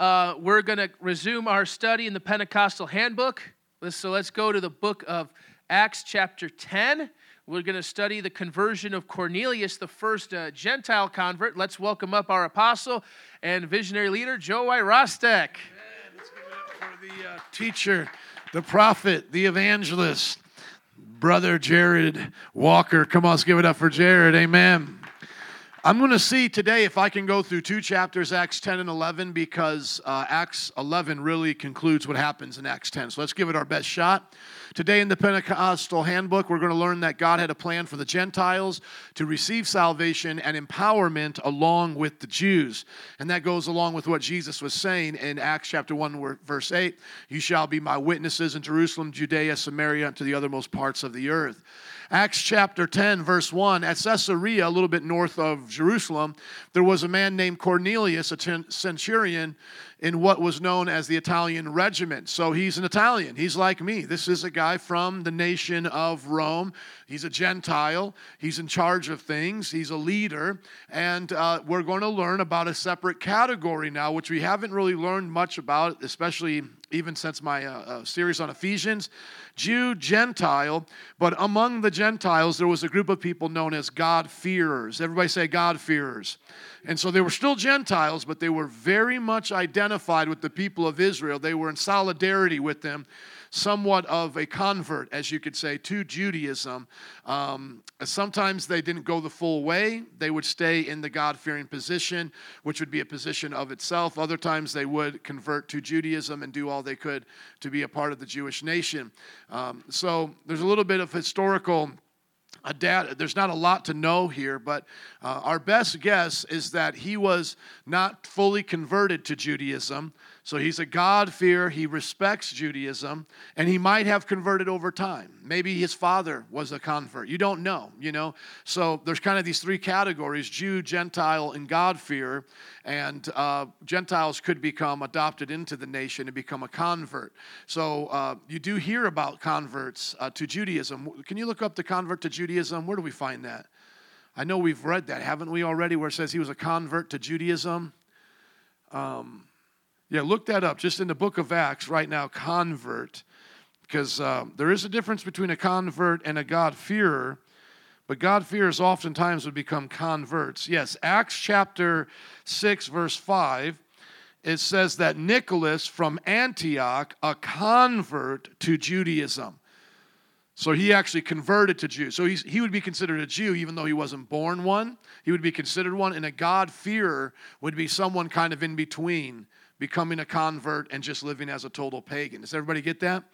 uh, we're going to resume our study in the Pentecostal Handbook. So let's go to the book of Acts, chapter 10. We're going to study the conversion of Cornelius, the first uh, Gentile convert. Let's welcome up our apostle and visionary leader, Joe Rostek. For the uh, teacher, the prophet, the evangelist, brother Jared Walker. Come on, let's give it up for Jared. Amen. I'm going to see today if I can go through two chapters, Acts 10 and 11, because uh, Acts 11 really concludes what happens in Acts 10. So let's give it our best shot. Today in the Pentecostal Handbook, we're going to learn that God had a plan for the Gentiles to receive salvation and empowerment along with the Jews. And that goes along with what Jesus was saying in Acts chapter 1, verse 8 You shall be my witnesses in Jerusalem, Judea, Samaria, and to the othermost parts of the earth. Acts chapter 10, verse 1, at Caesarea, a little bit north of Jerusalem, there was a man named Cornelius, a centurion in what was known as the Italian regiment. So he's an Italian. He's like me. This is a guy from the nation of Rome. He's a Gentile. He's in charge of things. He's a leader. And uh, we're going to learn about a separate category now, which we haven't really learned much about, especially even since my uh, uh, series on Ephesians. Jew, Gentile, but among the Gentiles, there was a group of people known as God-fearers. Everybody say God-fearers. And so they were still Gentiles, but they were very much identified with the people of Israel. They were in solidarity with them somewhat of a convert, as you could say, to Judaism. Um, sometimes they didn't go the full way. They would stay in the God fearing position, which would be a position of itself. Other times they would convert to Judaism and do all they could to be a part of the Jewish nation. Um, so there's a little bit of historical. Dad, there's not a lot to know here, but uh, our best guess is that he was not fully converted to Judaism. So he's a God-fearer, he respects Judaism, and he might have converted over time. Maybe his father was a convert. You don't know, you know. So there's kind of these three categories Jew, Gentile, and God-fearer. And uh, Gentiles could become adopted into the nation and become a convert. So uh, you do hear about converts uh, to Judaism. Can you look up the convert to Judaism? Where do we find that? I know we've read that, haven't we already, where it says he was a convert to Judaism? Um, yeah, look that up just in the book of Acts right now, convert, because uh, there is a difference between a convert and a God-fearer, but God-fearers oftentimes would become converts. Yes, Acts chapter 6, verse 5, it says that Nicholas from Antioch, a convert to Judaism. So he actually converted to Jew. So he would be considered a Jew even though he wasn't born one. He would be considered one, and a God-fearer would be someone kind of in between becoming a convert and just living as a total pagan. Does everybody get that?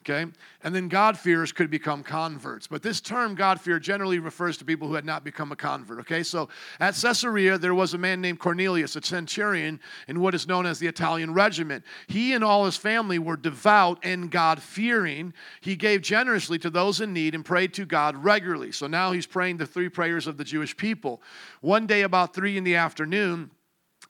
Okay. And then God-fearers could become converts. But this term, God-fear, generally refers to people who had not become a convert. Okay. So at Caesarea, there was a man named Cornelius, a centurion in what is known as the Italian regiment. He and all his family were devout and God-fearing. He gave generously to those in need and prayed to God regularly. So now he's praying the three prayers of the Jewish people. One day, about three in the afternoon,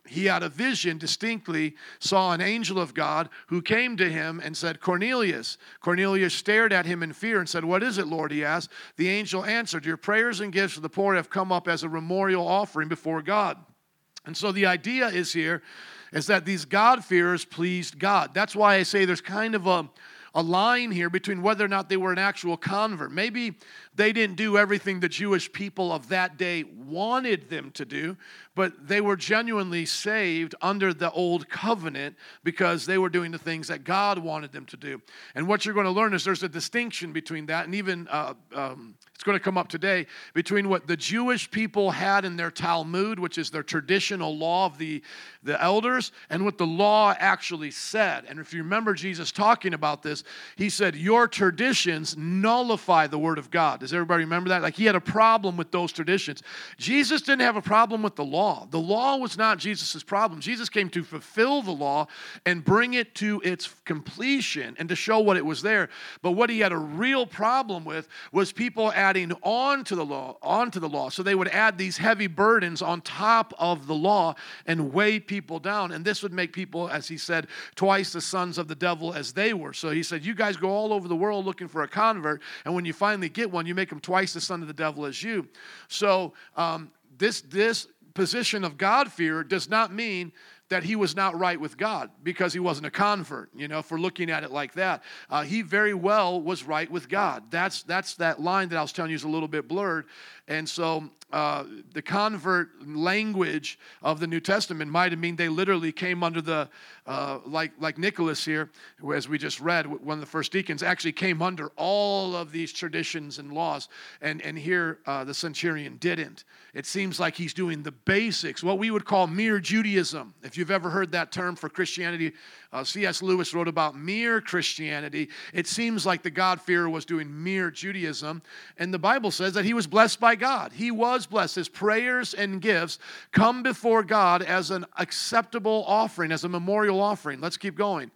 he had a vision distinctly, saw an angel of God who came to him and said, Cornelius. Cornelius stared at him in fear and said, What is it, Lord? He asked. The angel answered, Your prayers and gifts for the poor have come up as a memorial offering before God. And so the idea is here is that these God-fearers pleased God. That's why I say there's kind of a, a line here between whether or not they were an actual convert. Maybe they didn't do everything the Jewish people of that day wanted them to do, but they were genuinely saved under the old covenant because they were doing the things that God wanted them to do. And what you're going to learn is there's a distinction between that, and even uh, um, it's going to come up today, between what the Jewish people had in their Talmud, which is their traditional law of the, the elders, and what the law actually said. And if you remember Jesus talking about this, he said, Your traditions nullify the word of God. Does everybody remember that? Like he had a problem with those traditions. Jesus didn't have a problem with the law. The law was not Jesus' problem. Jesus came to fulfill the law and bring it to its completion and to show what it was there. But what he had a real problem with was people adding on to the law, onto the law. So they would add these heavy burdens on top of the law and weigh people down. And this would make people, as he said, twice the sons of the devil as they were. So he said, You guys go all over the world looking for a convert, and when you finally get one, you make them twice the son of the devil as you. So um, this this position of God fear does not mean that he was not right with God because he wasn't a convert. You know, we're looking at it like that, uh, he very well was right with God. That's that's that line that I was telling you is a little bit blurred, and so uh, the convert language of the New Testament might have mean they literally came under the, uh, like, like Nicholas here, who, as we just read, one of the first deacons, actually came under all of these traditions and laws. And, and here uh, the centurion didn't. It seems like he's doing the basics, what we would call mere Judaism. If you've ever heard that term for Christianity, uh, C.S. Lewis wrote about mere Christianity. It seems like the God-fearer was doing mere Judaism. And the Bible says that he was blessed by God. He was blessed. His prayers and gifts come before God as an acceptable offering, as a memorial offering. Let's keep going.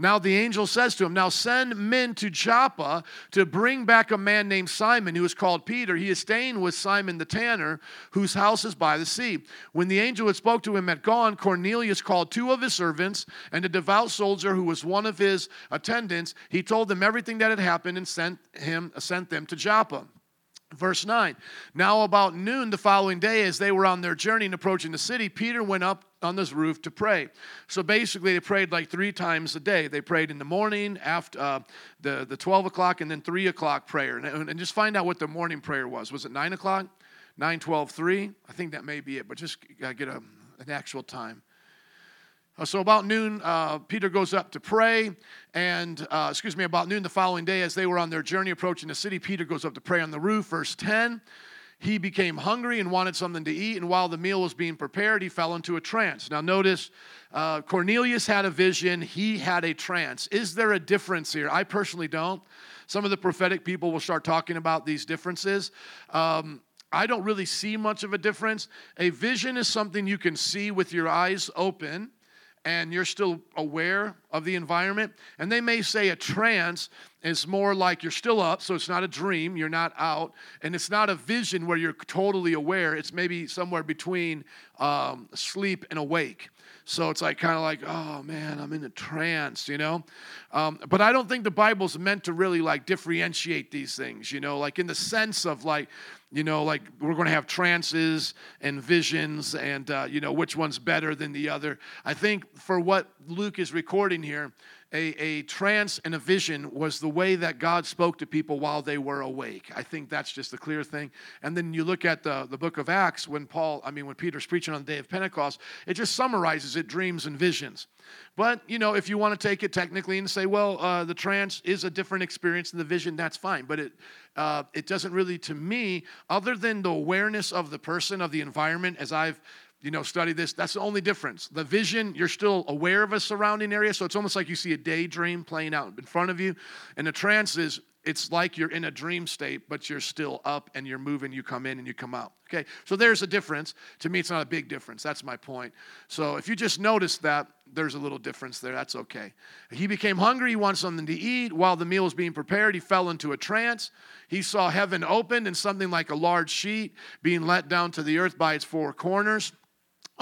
Now the angel says to him, Now send men to Joppa to bring back a man named Simon who is called Peter. He is staying with Simon the tanner, whose house is by the sea. When the angel had spoke to him had gone, Cornelius called two of his servants and a devout soldier who was one of his attendants. He told them everything that had happened and sent him sent them to Joppa. Verse 9 Now, about noon the following day, as they were on their journey and approaching the city, Peter went up on this roof to pray. So basically, they prayed like three times a day. They prayed in the morning, after uh, the, the 12 o'clock, and then 3 o'clock prayer. And, and just find out what the morning prayer was. Was it 9 o'clock? 9, 12, 3? I think that may be it, but just uh, get a, an actual time. Uh, so about noon, uh, Peter goes up to pray, and uh, excuse me, about noon the following day, as they were on their journey approaching the city, Peter goes up to pray on the roof. Verse 10 He became hungry and wanted something to eat, and while the meal was being prepared, he fell into a trance. Now, notice uh, Cornelius had a vision, he had a trance. Is there a difference here? I personally don't. Some of the prophetic people will start talking about these differences. Um, I don't really see much of a difference. A vision is something you can see with your eyes open and you're still aware of the environment. And they may say a trance is more like you're still up, so it's not a dream, you're not out, and it's not a vision where you're totally aware. It's maybe somewhere between um, sleep and awake. So it's like kind of like, oh man, I'm in a trance, you know. Um, but I don't think the Bible's meant to really like differentiate these things, you know, like in the sense of like you know, like we're going to have trances and visions, and uh, you know which one's better than the other. I think for what Luke is recording here, a, a trance and a vision was the way that God spoke to people while they were awake. I think that's just the clear thing. And then you look at the, the book of Acts when Paul, I mean, when Peter's preaching on the day of Pentecost, it just summarizes it dreams and visions. But, you know, if you want to take it technically and say, well, uh, the trance is a different experience than the vision, that's fine. But it, uh, it doesn't really, to me, other than the awareness of the person, of the environment, as I've you know, study this. That's the only difference. The vision, you're still aware of a surrounding area, so it's almost like you see a daydream playing out in front of you. And the trance is, it's like you're in a dream state, but you're still up and you're moving. You come in and you come out. Okay, so there's a difference. To me, it's not a big difference. That's my point. So if you just notice that, there's a little difference there. That's okay. He became hungry. He wanted something to eat. While the meal was being prepared, he fell into a trance. He saw heaven opened and something like a large sheet being let down to the earth by its four corners.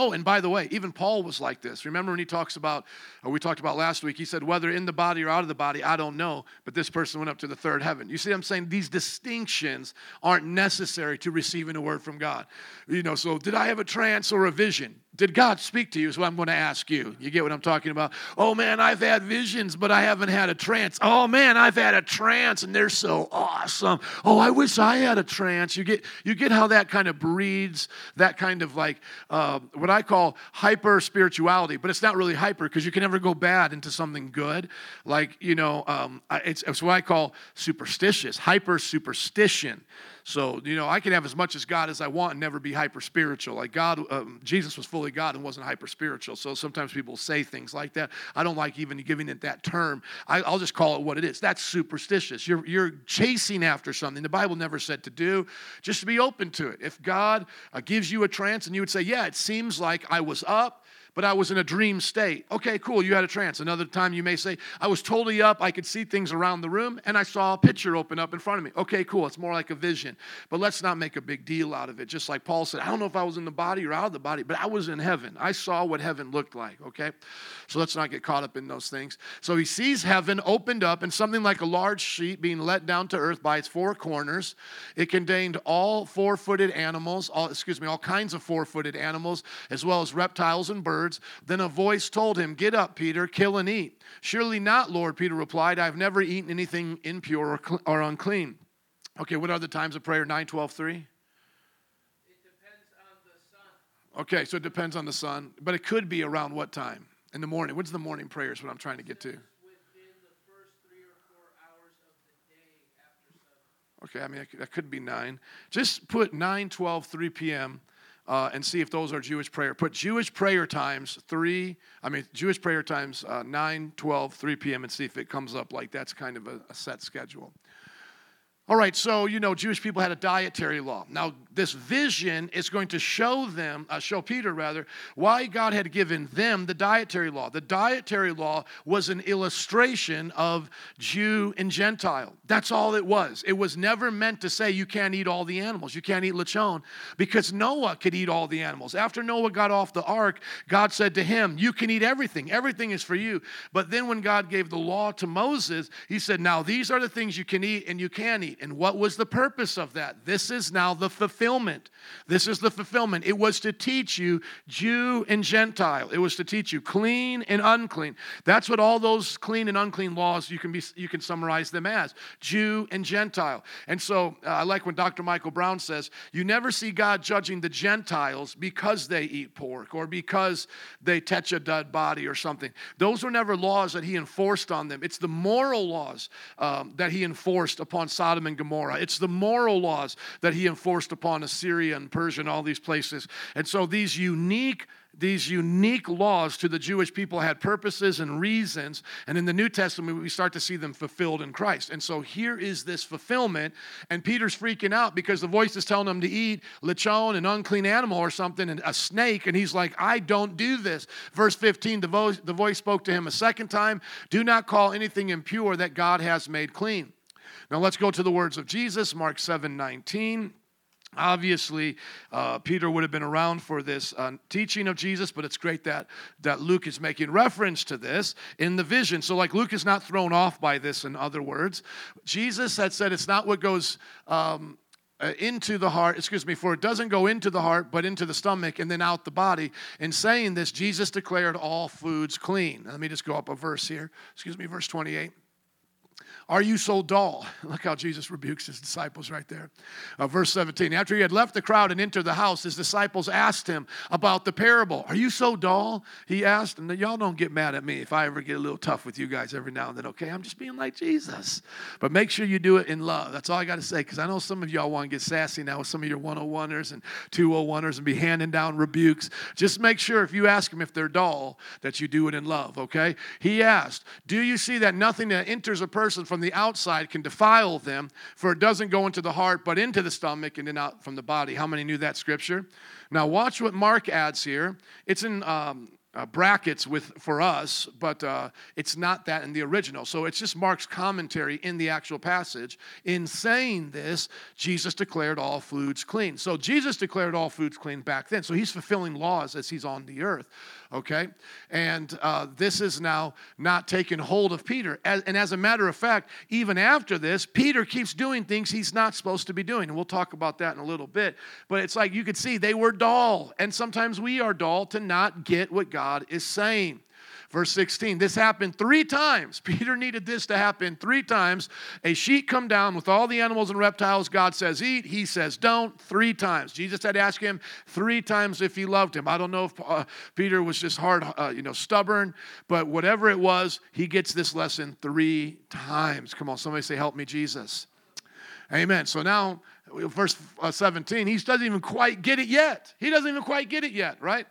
Oh, and by the way, even Paul was like this. Remember when he talks about, or we talked about last week, he said, whether in the body or out of the body, I don't know, but this person went up to the third heaven. You see I'm saying? These distinctions aren't necessary to receiving a word from God. You know, so did I have a trance or a vision? Did God speak to you? Is what I'm going to ask you. You get what I'm talking about? Oh man, I've had visions, but I haven't had a trance. Oh man, I've had a trance, and they're so awesome. Oh, I wish I had a trance. You get you get how that kind of breeds that kind of like uh, what I call hyper spirituality, but it's not really hyper because you can never go bad into something good. Like you know, um, it's, it's what I call superstitious, hyper superstition. So, you know, I can have as much as God as I want and never be hyper spiritual. Like God, um, Jesus was fully God and wasn't hyper spiritual. So sometimes people say things like that. I don't like even giving it that term. I, will just call it what it is. That's superstitious. You're, you're chasing after something the Bible never said to do, just to be open to it. If God uh, gives you a trance and you would say, Yeah, it seems like I was up but I was in a dream state. Okay, cool, you had a trance. Another time you may say, I was totally up, I could see things around the room, and I saw a picture open up in front of me. Okay, cool, it's more like a vision. But let's not make a big deal out of it. Just like Paul said, I don't know if I was in the body or out of the body, but I was in heaven. I saw what heaven looked like, okay? So let's not get caught up in those things. So he sees heaven opened up and something like a large sheet being let down to earth by its four corners. It contained all four footed animals, all, excuse me, all kinds of four footed animals, as well as reptiles and birds words. Then a voice told him, Get up, Peter, kill and eat. Surely not, Lord, Peter replied. I've never eaten anything impure or, cl- or unclean. Okay, what are the times of prayer? 9, 12, 3? It depends on the sun. Okay, so it depends on the sun, but it could be around what time? In the morning. What's the morning prayer is what I'm trying to get to. Within the first three or four hours of the day after sunset. Okay, I mean, that could- that could be 9. Just put 9, 12, 3 p.m. Uh, and see if those are Jewish prayer. Put Jewish prayer times 3, I mean, Jewish prayer times uh, 9, 12, 3 p.m. and see if it comes up like that's kind of a, a set schedule. All right, so you know, Jewish people had a dietary law. Now, this vision is going to show them, uh, show Peter rather, why God had given them the dietary law. The dietary law was an illustration of Jew and Gentile. That's all it was. It was never meant to say you can't eat all the animals, you can't eat lechon, because Noah could eat all the animals. After Noah got off the ark, God said to him, You can eat everything, everything is for you. But then when God gave the law to Moses, he said, Now these are the things you can eat and you can't eat. And what was the purpose of that? This is now the fulfillment. This is the fulfillment. It was to teach you Jew and Gentile. It was to teach you clean and unclean. That's what all those clean and unclean laws you can be you can summarize them as Jew and Gentile. And so uh, I like when Dr. Michael Brown says, you never see God judging the Gentiles because they eat pork or because they touch a dead body or something. Those were never laws that he enforced on them. It's the moral laws um, that he enforced upon Sodom and Gomorrah. It's the moral laws that he enforced upon Assyria and Persia and all these places. And so these unique these unique laws to the Jewish people had purposes and reasons. And in the New Testament, we start to see them fulfilled in Christ. And so here is this fulfillment. And Peter's freaking out because the voice is telling him to eat lechon, an unclean animal or something, and a snake. And he's like, I don't do this. Verse 15, the voice, the voice spoke to him a second time Do not call anything impure that God has made clean. Now let's go to the words of Jesus, Mark 7 19. Obviously, uh, Peter would have been around for this uh, teaching of Jesus, but it's great that, that Luke is making reference to this in the vision. So, like, Luke is not thrown off by this, in other words. Jesus had said it's not what goes. Um, uh, into the heart, excuse me, for it doesn't go into the heart, but into the stomach and then out the body. In saying this, Jesus declared all foods clean. Let me just go up a verse here. Excuse me, verse 28. Are you so dull? Look how Jesus rebukes his disciples right there. Uh, verse 17. After he had left the crowd and entered the house, his disciples asked him about the parable. Are you so dull? He asked. And y'all don't get mad at me if I ever get a little tough with you guys every now and then, okay? I'm just being like Jesus. But make sure you do it in love. That's all I got to say because I know some of y'all want to get sassy now with some of your 101ers and 201ers and be handing down rebukes. Just make sure if you ask them if they're dull, that you do it in love, okay? He asked, Do you see that nothing that enters a person from the outside can defile them, for it doesn't go into the heart, but into the stomach and then out from the body. How many knew that scripture? Now, watch what Mark adds here. It's in um, uh, brackets with for us, but uh, it's not that in the original. So it's just Mark's commentary in the actual passage. In saying this, Jesus declared all foods clean. So Jesus declared all foods clean back then. So he's fulfilling laws as he's on the earth. Okay, and uh, this is now not taking hold of Peter. As, and as a matter of fact, even after this, Peter keeps doing things he's not supposed to be doing. And we'll talk about that in a little bit. But it's like you could see they were dull, and sometimes we are dull to not get what God is saying. Verse 16, this happened three times. Peter needed this to happen three times. A sheet come down with all the animals and reptiles. God says eat, he says don't, three times. Jesus had asked him three times if he loved him. I don't know if uh, Peter was just hard, uh, you know, stubborn, but whatever it was, he gets this lesson three times. Come on, somebody say, help me, Jesus. Amen. So now, verse uh, 17, he doesn't even quite get it yet. He doesn't even quite get it yet, right?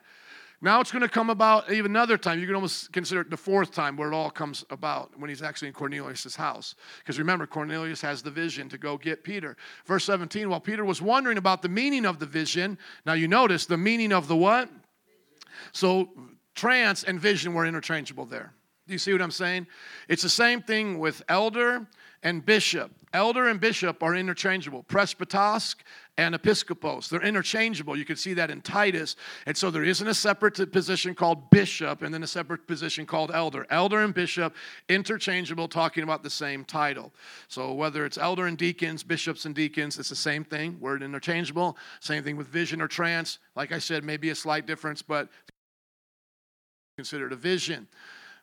Now it's going to come about even another time. You can almost consider it the fourth time where it all comes about when he's actually in Cornelius' house. Because remember, Cornelius has the vision to go get Peter. Verse 17, while Peter was wondering about the meaning of the vision, now you notice the meaning of the what? So trance and vision were interchangeable there. Do you see what I'm saying? It's the same thing with elder and bishop. Elder and bishop are interchangeable. Presbytos and episcopos, they're interchangeable. You can see that in Titus. And so there isn't a separate position called bishop and then a separate position called elder. Elder and bishop, interchangeable, talking about the same title. So whether it's elder and deacons, bishops and deacons, it's the same thing. Word interchangeable. Same thing with vision or trance. Like I said, maybe a slight difference, but considered a vision.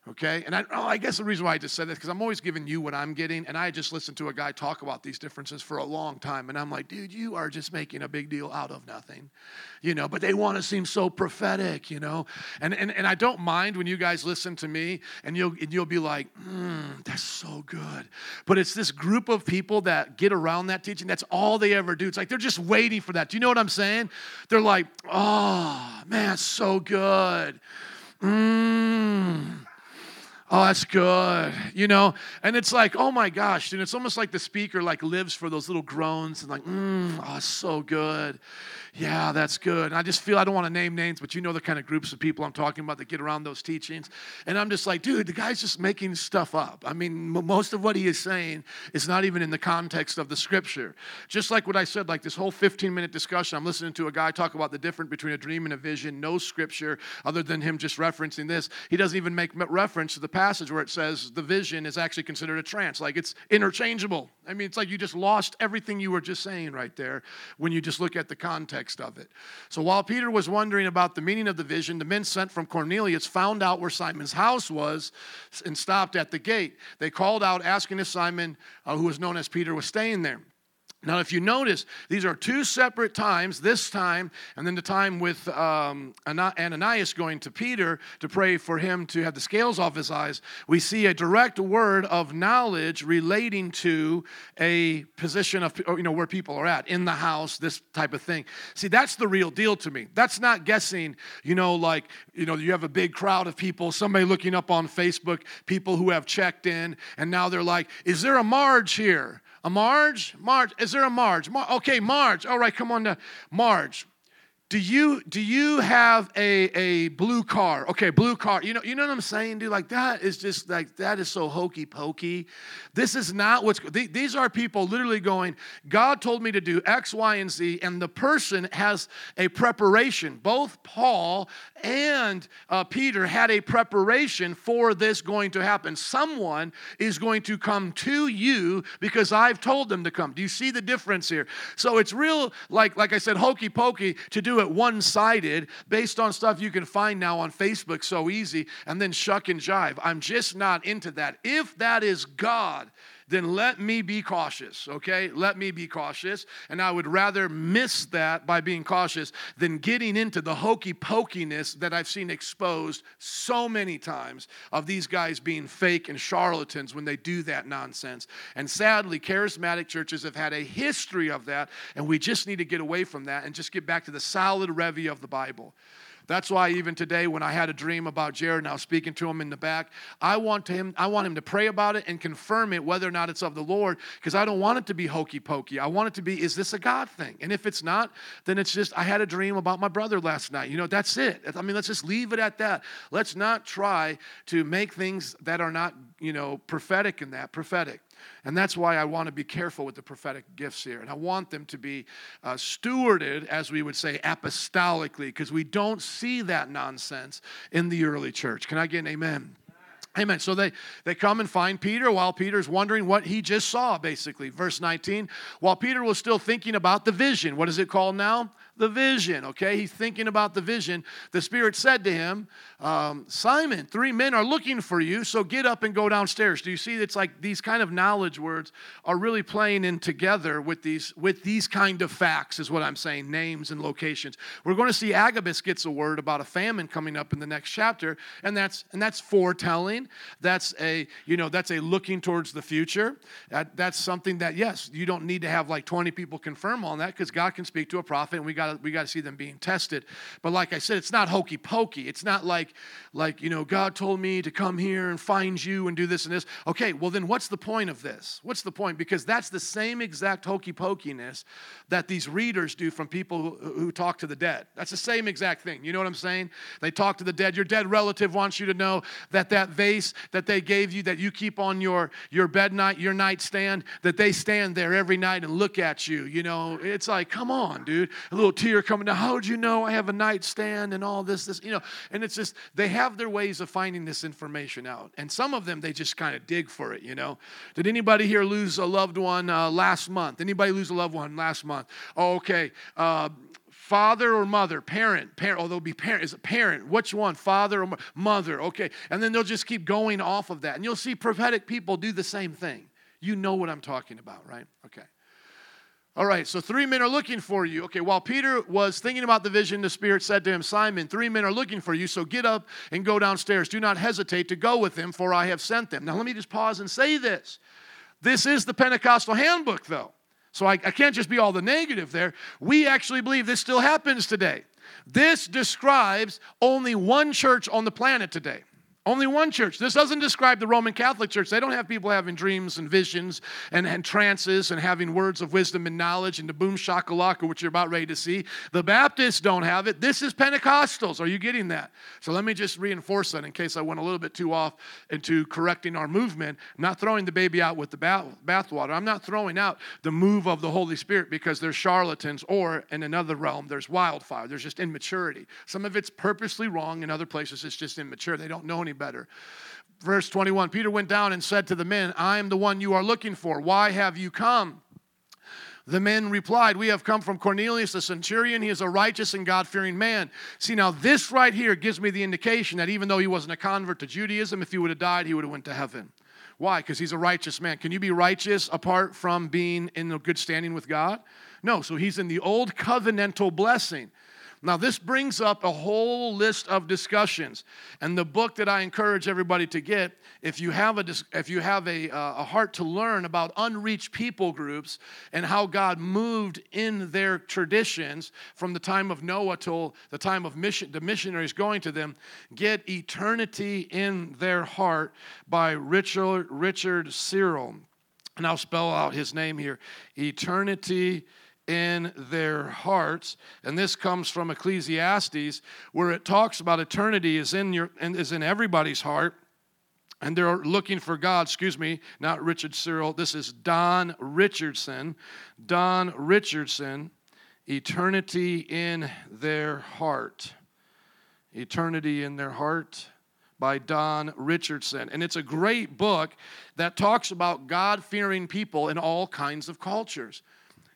Okay, and I, oh, I guess the reason why I just said that because I'm always giving you what I'm getting, and I just listened to a guy talk about these differences for a long time, and I'm like, dude, you are just making a big deal out of nothing, you know. But they want to seem so prophetic, you know, and and, and I don't mind when you guys listen to me, and you'll and you'll be like, mm, that's so good. But it's this group of people that get around that teaching. That's all they ever do. It's like they're just waiting for that. Do you know what I'm saying? They're like, oh man, so good. Mmm oh that's good you know? And it's like oh my gosh and it's almost like the speaker like lives for those little groans and like mm, oh so good yeah, that's good. And I just feel I don't want to name names, but you know the kind of groups of people I'm talking about that get around those teachings. And I'm just like, dude, the guy's just making stuff up. I mean, m- most of what he is saying is not even in the context of the scripture. Just like what I said, like this whole 15 minute discussion, I'm listening to a guy talk about the difference between a dream and a vision, no scripture other than him just referencing this. He doesn't even make reference to the passage where it says the vision is actually considered a trance. Like it's interchangeable. I mean, it's like you just lost everything you were just saying right there when you just look at the context of it. So while Peter was wondering about the meaning of the vision, the men sent from Cornelius found out where Simon's house was and stopped at the gate. They called out, asking if Simon, uh, who was known as Peter, was staying there. Now, if you notice, these are two separate times, this time and then the time with um, Ananias going to Peter to pray for him to have the scales off his eyes. We see a direct word of knowledge relating to a position of, you know, where people are at, in the house, this type of thing. See, that's the real deal to me. That's not guessing, you know, like, you know, you have a big crowd of people, somebody looking up on Facebook, people who have checked in, and now they're like, is there a Marge here? A Marge? Marge. Is there a Marge? Mar- okay, Marge. All right, come on to Marge do you do you have a, a blue car? Okay blue car. You know you know what i'm saying dude? Like that is just like that is so hokey pokey this is not what's these are people literally going god told me to do x y and z and the person has a preparation. Both paul and uh, peter had a preparation for this going to happen. Someone is going to come to you because i've told them to come. Do you see the difference here? So it's real like like i said hokey pokey to do it it one sided based on stuff you can find now on Facebook so easy and then shuck and jive. I'm just not into that. If that is God, then let me be cautious, okay? Let me be cautious. And I would rather miss that by being cautious than getting into the hokey pokiness that I've seen exposed so many times of these guys being fake and charlatans when they do that nonsense. And sadly, charismatic churches have had a history of that, and we just need to get away from that and just get back to the solid review of the Bible. That's why even today, when I had a dream about Jared, and I was speaking to him in the back, I want him, I want him to pray about it and confirm it whether or not it's of the Lord, because I don't want it to be hokey pokey. I want it to be, is this a God thing? And if it's not, then it's just I had a dream about my brother last night. You know, that's it. I mean, let's just leave it at that. Let's not try to make things that are not, you know, prophetic in that prophetic. And that's why I want to be careful with the prophetic gifts here. And I want them to be uh, stewarded, as we would say, apostolically, because we don't see that nonsense in the early church. Can I get an amen? Amen. So they, they come and find Peter while Peter's wondering what he just saw, basically. Verse 19, while Peter was still thinking about the vision. What is it called now? the vision, okay? He's thinking about the vision. The Spirit said to him, um, Simon, three men are looking for you, so get up and go downstairs. Do you see? It's like these kind of knowledge words are really playing in together with these, with these kind of facts, is what I'm saying, names and locations. We're going to see Agabus gets a word about a famine coming up in the next chapter, and that's and that's foretelling. That's a, you know, that's a looking towards the future. That, that's something that, yes, you don't need to have like 20 people confirm on that because God can speak to a prophet, and we got we got to see them being tested. But like I said, it's not hokey pokey. It's not like like you know God told me to come here and find you and do this and this. Okay, well then what's the point of this? What's the point? Because that's the same exact hokey pokiness that these readers do from people who, who talk to the dead. That's the same exact thing. You know what I'm saying? They talk to the dead. Your dead relative wants you to know that that that they gave you that you keep on your your bed night, your nightstand, that they stand there every night and look at you. You know, it's like, come on, dude. A little tear coming down. How would you know I have a nightstand and all this, this, you know? And it's just, they have their ways of finding this information out. And some of them, they just kind of dig for it, you know? Did anybody here lose a loved one uh, last month? Anybody lose a loved one last month? Oh, okay. Uh, Father or mother? Parent, parent. Oh, they'll be parent. Is it parent? Which one? Father or mother? Okay. And then they'll just keep going off of that. And you'll see prophetic people do the same thing. You know what I'm talking about, right? Okay. All right, so three men are looking for you. Okay, while Peter was thinking about the vision, the Spirit said to him, Simon, three men are looking for you, so get up and go downstairs. Do not hesitate to go with them, for I have sent them. Now, let me just pause and say this. This is the Pentecostal handbook, though. So I, I can't just be all the negative there. We actually believe this still happens today. This describes only one church on the planet today. Only one church. This doesn't describe the Roman Catholic Church. They don't have people having dreams and visions and, and trances and having words of wisdom and knowledge and the boom shakalaka, which you're about ready to see. The Baptists don't have it. This is Pentecostals. Are you getting that? So let me just reinforce that in case I went a little bit too off into correcting our movement. I'm not throwing the baby out with the bath, bathwater. I'm not throwing out the move of the Holy Spirit because there's charlatans, or in another realm, there's wildfire. There's just immaturity. Some of it's purposely wrong, in other places, it's just immature. They don't know any better. Verse 21 Peter went down and said to the men, I am the one you are looking for. Why have you come? The men replied, We have come from Cornelius the centurion. He is a righteous and God fearing man. See, now this right here gives me the indication that even though he wasn't a convert to Judaism, if he would have died, he would have went to heaven. Why? Because he's a righteous man. Can you be righteous apart from being in a good standing with God? No. So he's in the old covenantal blessing. Now, this brings up a whole list of discussions. And the book that I encourage everybody to get, if you have, a, if you have a, uh, a heart to learn about unreached people groups and how God moved in their traditions from the time of Noah till the time of mission, the missionaries going to them, get Eternity in Their Heart by Richard, Richard Cyril. And I'll spell out his name here Eternity in their hearts and this comes from ecclesiastes where it talks about eternity is in your is in everybody's heart and they're looking for god. Excuse me not richard cyril this is don richardson. Don richardson eternity in their heart. Eternity in their heart by Don Richardson. And it's a great book that talks about God fearing people in all kinds of cultures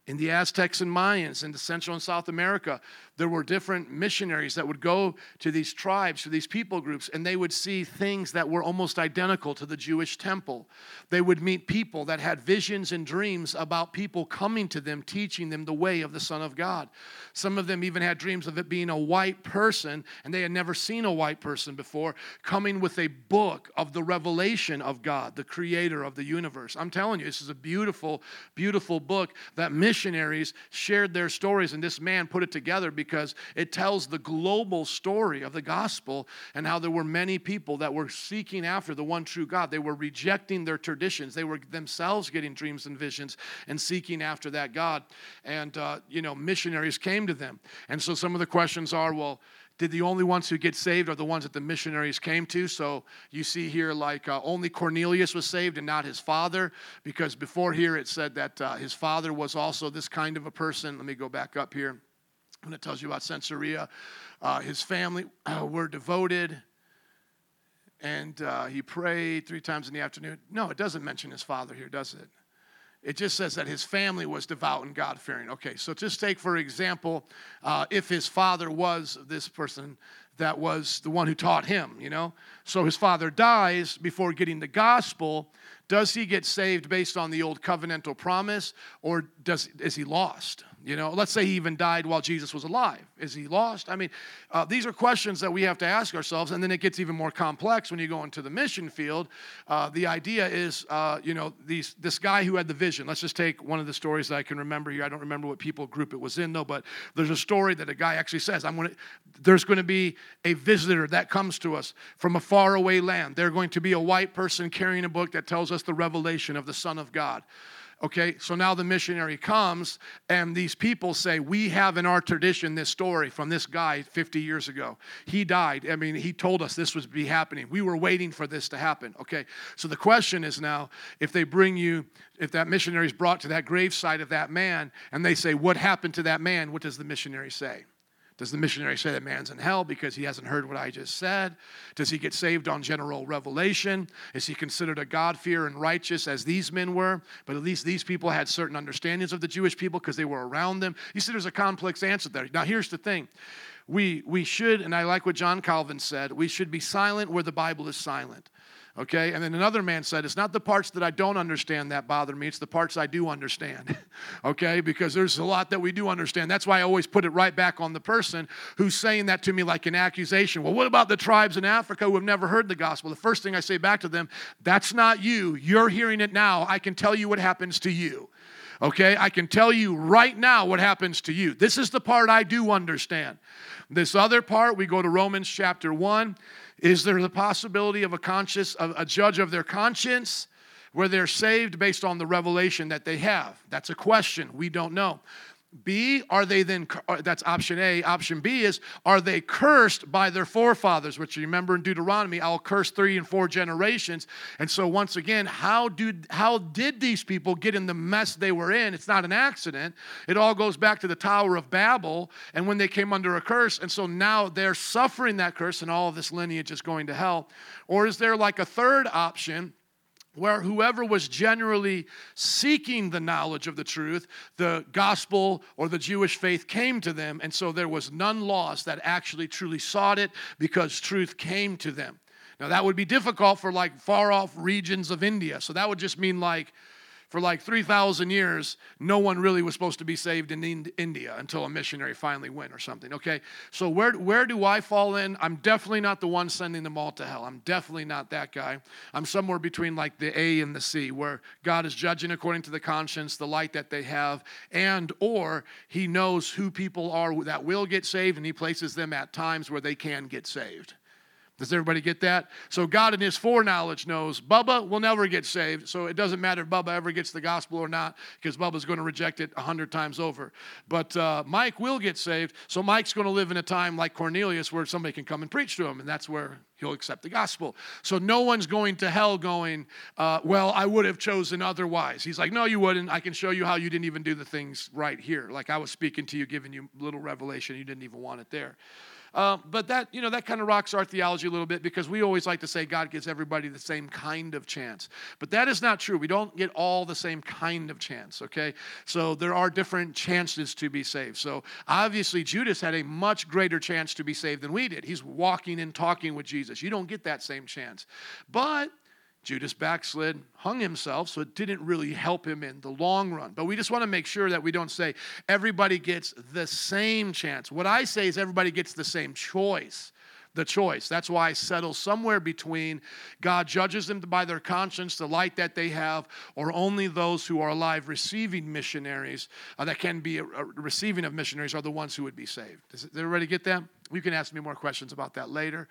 in the Aztecs and Mayans into Central and South America, there were different missionaries that would go to these tribes, to these people groups, and they would see things that were almost identical to the Jewish temple. They would meet people that had visions and dreams about people coming to them, teaching them the way of the Son of God. Some of them even had dreams of it being a white person, and they had never seen a white person before, coming with a book of the revelation of God, the creator of the universe. I'm telling you, this is a beautiful, beautiful book that missionaries missionaries shared their stories, and this man put it together because it tells the global story of the gospel and how there were many people that were seeking after the one true God. They were rejecting their traditions, they were themselves getting dreams and visions and seeking after that God. And, uh, you know, missionaries came to them. And so some of the questions are well, did the only ones who get saved are the ones that the missionaries came to. So you see here, like uh, only Cornelius was saved and not his father, because before here it said that uh, his father was also this kind of a person. Let me go back up here. When it tells you about Caesarea, uh, his family uh, were devoted and uh, he prayed three times in the afternoon. No, it doesn't mention his father here, does it? It just says that his family was devout and God fearing. Okay, so just take, for example, uh, if his father was this person that was the one who taught him, you know? So his father dies before getting the gospel. Does he get saved based on the old covenantal promise or does, is he lost? You know, let's say he even died while Jesus was alive. Is he lost? I mean, uh, these are questions that we have to ask ourselves, and then it gets even more complex when you go into the mission field. Uh, the idea is, uh, you know, these, this guy who had the vision. Let's just take one of the stories that I can remember here. I don't remember what people group it was in, though, but there's a story that a guy actually says, "I'm to." There's going to be a visitor that comes to us from a faraway land. They're going to be a white person carrying a book that tells us the revelation of the Son of God. Okay, so now the missionary comes, and these people say, We have in our tradition this story from this guy 50 years ago. He died. I mean, he told us this would be happening. We were waiting for this to happen. Okay, so the question is now if they bring you, if that missionary is brought to that gravesite of that man, and they say, What happened to that man? What does the missionary say? Does the missionary say that man's in hell because he hasn't heard what I just said? Does he get saved on general revelation? Is he considered a God-fear and righteous as these men were? But at least these people had certain understandings of the Jewish people because they were around them. You see, there's a complex answer there. Now, here's the thing. We, we should, and I like what John Calvin said, we should be silent where the Bible is silent. Okay, and then another man said, It's not the parts that I don't understand that bother me, it's the parts I do understand. okay, because there's a lot that we do understand. That's why I always put it right back on the person who's saying that to me like an accusation. Well, what about the tribes in Africa who have never heard the gospel? The first thing I say back to them, That's not you. You're hearing it now. I can tell you what happens to you. Okay, I can tell you right now what happens to you. This is the part I do understand. This other part, we go to Romans chapter 1. Is there the possibility of a conscious, a judge of their conscience? Where they're saved based on the revelation that they have? That's a question. We don't know. B, are they then, uh, that's option A. Option B is, are they cursed by their forefathers? Which you remember in Deuteronomy, I'll curse three and four generations. And so, once again, how, do, how did these people get in the mess they were in? It's not an accident. It all goes back to the Tower of Babel and when they came under a curse. And so now they're suffering that curse, and all of this lineage is going to hell. Or is there like a third option? Where whoever was generally seeking the knowledge of the truth, the gospel or the Jewish faith came to them, and so there was none lost that actually truly sought it because truth came to them. Now, that would be difficult for like far off regions of India. So that would just mean like for like 3,000 years, no one really was supposed to be saved in India until a missionary finally went or something. Okay, so where, where do I fall in? I'm definitely not the one sending them all to hell. I'm definitely not that guy. I'm somewhere between like the A and the C, where God is judging according to the conscience, the light that they have, and or He knows who people are that will get saved, and He places them at times where they can get saved. Does everybody get that? So God in his foreknowledge knows Bubba will never get saved. So it doesn't matter if Bubba ever gets the gospel or not because Bubba's going to reject it a hundred times over. But uh, Mike will get saved. So Mike's going to live in a time like Cornelius where somebody can come and preach to him. And that's where he'll accept the gospel. So no one's going to hell going, uh, well, I would have chosen otherwise. He's like, no, you wouldn't. I can show you how you didn't even do the things right here. Like I was speaking to you, giving you little revelation. You didn't even want it there. Uh, but that, you know, that kind of rocks our theology a little bit because we always like to say God gives everybody the same kind of chance. But that is not true. We don't get all the same kind of chance, okay? So there are different chances to be saved. So obviously, Judas had a much greater chance to be saved than we did. He's walking and talking with Jesus. You don't get that same chance. But Judas backslid, hung himself, so it didn't really help him in the long run. But we just want to make sure that we don't say everybody gets the same chance. What I say is everybody gets the same choice. The choice. That's why I settle somewhere between God judges them by their conscience, the light that they have, or only those who are alive receiving missionaries uh, that can be a, a receiving of missionaries are the ones who would be saved. Does everybody get that? You can ask me more questions about that later.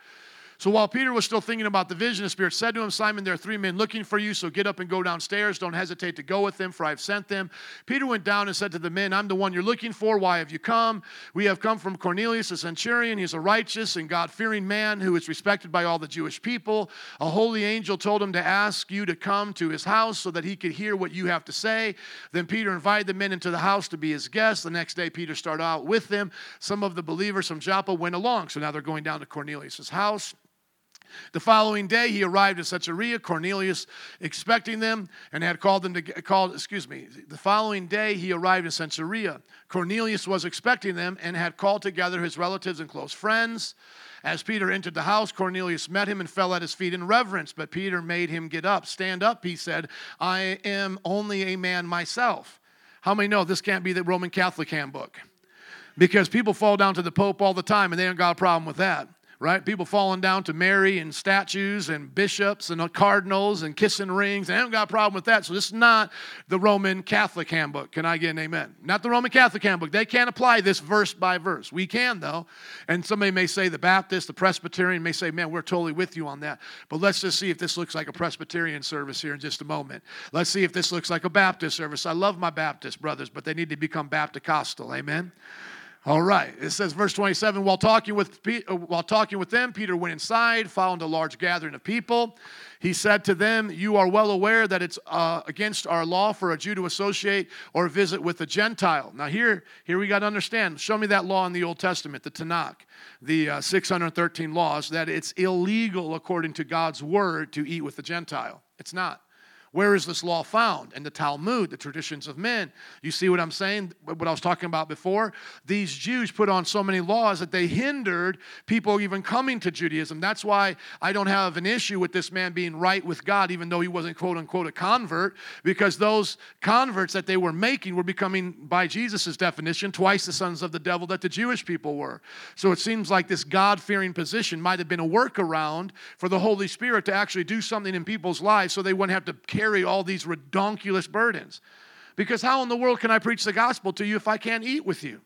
So while Peter was still thinking about the vision, the Spirit said to him, Simon, there are three men looking for you, so get up and go downstairs. Don't hesitate to go with them, for I have sent them. Peter went down and said to the men, I'm the one you're looking for. Why have you come? We have come from Cornelius, a centurion. He's a righteous and God fearing man who is respected by all the Jewish people. A holy angel told him to ask you to come to his house so that he could hear what you have to say. Then Peter invited the men into the house to be his guests. The next day, Peter started out with them. Some of the believers from Joppa went along. So now they're going down to Cornelius' house. The following day, he arrived at Caesarea, Cornelius expecting them, and had called them to called. Excuse me. The following day, he arrived in Caesarea. Cornelius was expecting them and had called together his relatives and close friends. As Peter entered the house, Cornelius met him and fell at his feet in reverence. But Peter made him get up. Stand up, he said. I am only a man myself. How many know this can't be the Roman Catholic handbook? Because people fall down to the Pope all the time and they don't got a problem with that right? People falling down to Mary and statues and bishops and cardinals and kissing rings. I haven't got a problem with that. So this is not the Roman Catholic handbook. Can I get an amen? Not the Roman Catholic handbook. They can't apply this verse by verse. We can, though. And somebody may say the Baptist, the Presbyterian may say, man, we're totally with you on that. But let's just see if this looks like a Presbyterian service here in just a moment. Let's see if this looks like a Baptist service. I love my Baptist brothers, but they need to become Baptist Amen? All right. It says, verse 27, while talking with, uh, while talking with them, Peter went inside, found a large gathering of people. He said to them, You are well aware that it's uh, against our law for a Jew to associate or visit with a Gentile. Now, here, here we got to understand. Show me that law in the Old Testament, the Tanakh, the uh, 613 laws, that it's illegal according to God's word to eat with a Gentile. It's not. Where is this law found? In the Talmud, the traditions of men. You see what I'm saying? What I was talking about before? These Jews put on so many laws that they hindered people even coming to Judaism. That's why I don't have an issue with this man being right with God, even though he wasn't quote unquote a convert, because those converts that they were making were becoming, by Jesus' definition, twice the sons of the devil that the Jewish people were. So it seems like this God fearing position might have been a workaround for the Holy Spirit to actually do something in people's lives so they wouldn't have to carry all these redonkulous burdens. Because how in the world can I preach the gospel to you if I can't eat with you?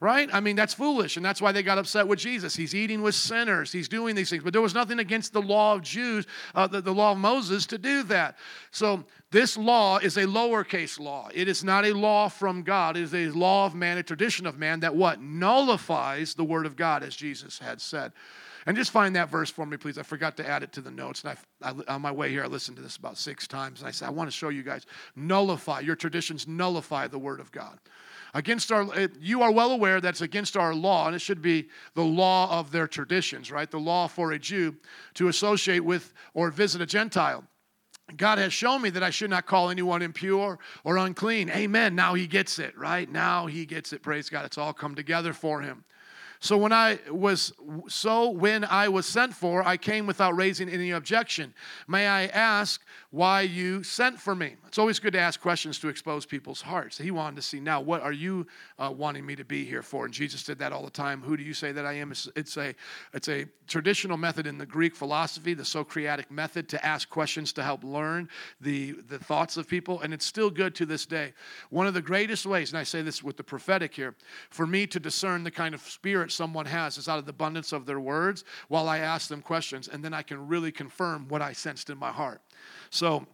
Right? I mean, that's foolish. And that's why they got upset with Jesus. He's eating with sinners, he's doing these things. But there was nothing against the law of Jews, uh, the, the law of Moses, to do that. So this law is a lowercase law. It is not a law from God. It is a law of man, a tradition of man that what? Nullifies the word of God, as Jesus had said. And just find that verse for me, please. I forgot to add it to the notes. And I, I, on my way here, I listened to this about six times. And I said, I want to show you guys nullify, your traditions nullify the word of God. Against our, you are well aware that's against our law, and it should be the law of their traditions, right? The law for a Jew to associate with or visit a Gentile. God has shown me that I should not call anyone impure or unclean. Amen. Now he gets it, right? Now he gets it. Praise God. It's all come together for him. So when I was so when I was sent for, I came without raising any objection. May I ask why you sent for me? It's always good to ask questions to expose people's hearts. He wanted to see now what are you uh, wanting me to be here for? And Jesus did that all the time. Who do you say that I am? It's, it's a it's a traditional method in the Greek philosophy, the Socratic method, to ask questions to help learn the the thoughts of people, and it's still good to this day. One of the greatest ways, and I say this with the prophetic here, for me to discern the kind of spirit someone has is out of the abundance of their words while I ask them questions, and then I can really confirm what I sensed in my heart. So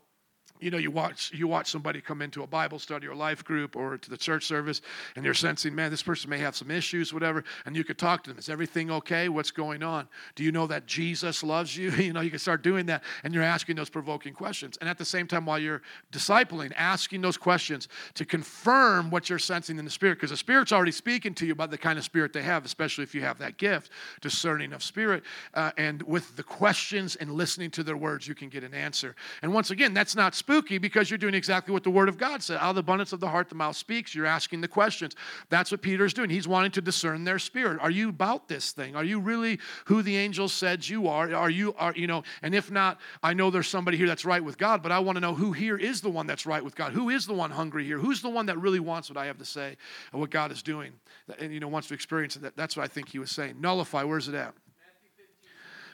you know you watch you watch somebody come into a bible study or life group or to the church service and you're sensing man this person may have some issues whatever and you could talk to them is everything okay? What's going on? Do you know that jesus loves you? You know you can start doing that and you're asking those provoking questions. And at the same time while you're discipling asking those questions to confirm what you're sensing in the spirit because the spirit's already speaking to you about the kind of spirit they have especially if you have that gift discerning of spirit uh, and with the questions and listening to their words you can get an answer. And once again that's not spooky because you're doing exactly what the Word of God said. Out of the abundance of the heart, the mouth speaks. You're asking the questions. That's what Peter's doing. He's wanting to discern their spirit. Are you about this thing? Are you really who the angel said you are? Are you, are, you know, and if not, I know there's somebody here that's right with God, but I want to know who here is the one that's right with God. Who is the one hungry here? Who's the one that really wants what I have to say and what God is doing and, you know, wants to experience it? That's what I think he was saying. Nullify, where's it at?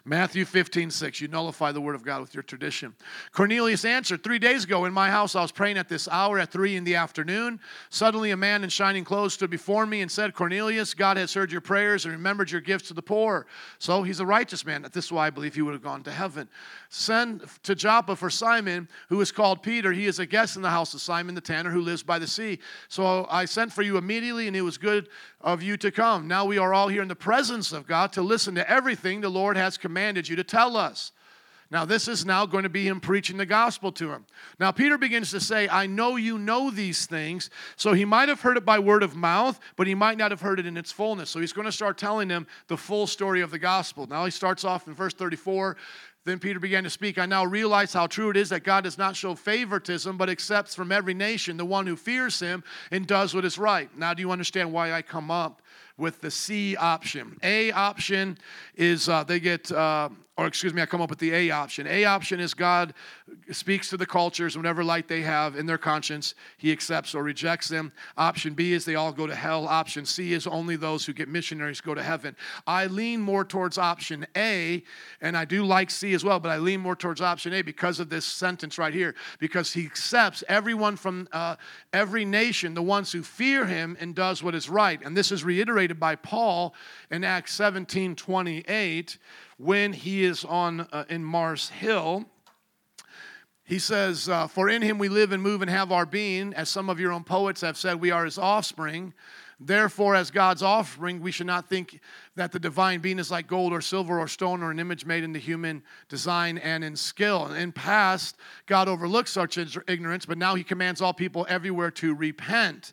Matthew 15, 6. You nullify the word of God with your tradition. Cornelius answered, Three days ago in my house I was praying at this hour at three in the afternoon. Suddenly a man in shining clothes stood before me and said, Cornelius, God has heard your prayers and remembered your gifts to the poor. So he's a righteous man. This is why I believe he would have gone to heaven. Send to Joppa for Simon, who is called Peter. He is a guest in the house of Simon the tanner who lives by the sea. So I sent for you immediately, and it was good of you to come. Now we are all here in the presence of God to listen to everything the Lord has commanded you to tell us. Now, this is now going to be him preaching the gospel to him. Now, Peter begins to say, I know you know these things. So he might have heard it by word of mouth, but he might not have heard it in its fullness. So he's going to start telling them the full story of the gospel. Now, he starts off in verse 34. Then Peter began to speak. I now realize how true it is that God does not show favoritism, but accepts from every nation the one who fears him and does what is right. Now, do you understand why I come up with the C option. A option is uh, they get, uh, or excuse me, I come up with the A option. A option is God speaks to the cultures, whatever light they have in their conscience, he accepts or rejects them. Option B is they all go to hell. Option C is only those who get missionaries go to heaven. I lean more towards option A, and I do like C as well, but I lean more towards option A because of this sentence right here, because he accepts everyone from uh, every nation, the ones who fear him and does what is right. And this is reiterated by Paul in Acts 17 28 when he is on uh, in Mars Hill he says, uh, For in him we live and move and have our being. As some of your own poets have said, we are his offspring. Therefore, as God's offering, we should not think that the divine being is like gold or silver or stone or an image made in the human design and in skill. In past, God overlooked such ignorance, but now he commands all people everywhere to repent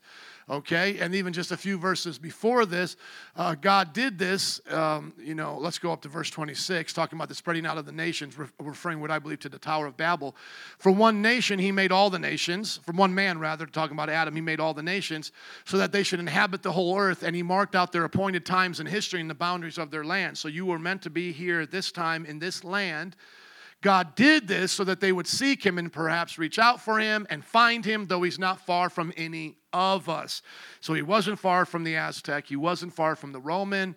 okay? And even just a few verses before this, uh, God did this. Um, you know, let's go up to verse 26, talking about the spreading out of the nations, re- referring what I believe to the Tower of Babel. For one nation, he made all the nations. From one man, rather, talking about Adam, he made all the nations so that they should inhabit the whole earth. And he marked out their appointed times in history and the boundaries of their land. So you were meant to be here at this time in this land God did this so that they would seek him and perhaps reach out for him and find him, though he's not far from any of us. So he wasn't far from the Aztec, he wasn't far from the Roman.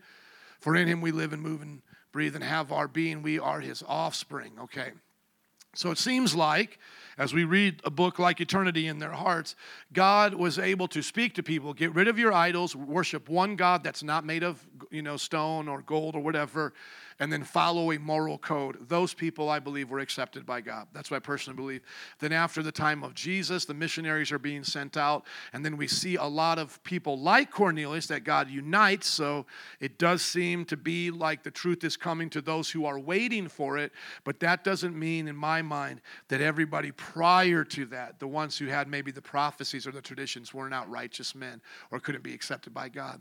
For in him we live and move and breathe and have our being. We are his offspring. Okay. So it seems like, as we read a book like Eternity in Their Hearts, God was able to speak to people get rid of your idols, worship one God that's not made of you know, stone or gold or whatever, and then follow a moral code. Those people, I believe, were accepted by God. That's what I personally believe. Then, after the time of Jesus, the missionaries are being sent out, and then we see a lot of people like Cornelius that God unites. So it does seem to be like the truth is coming to those who are waiting for it, but that doesn't mean, in my mind, that everybody prior to that, the ones who had maybe the prophecies or the traditions, were not righteous men or couldn't be accepted by God.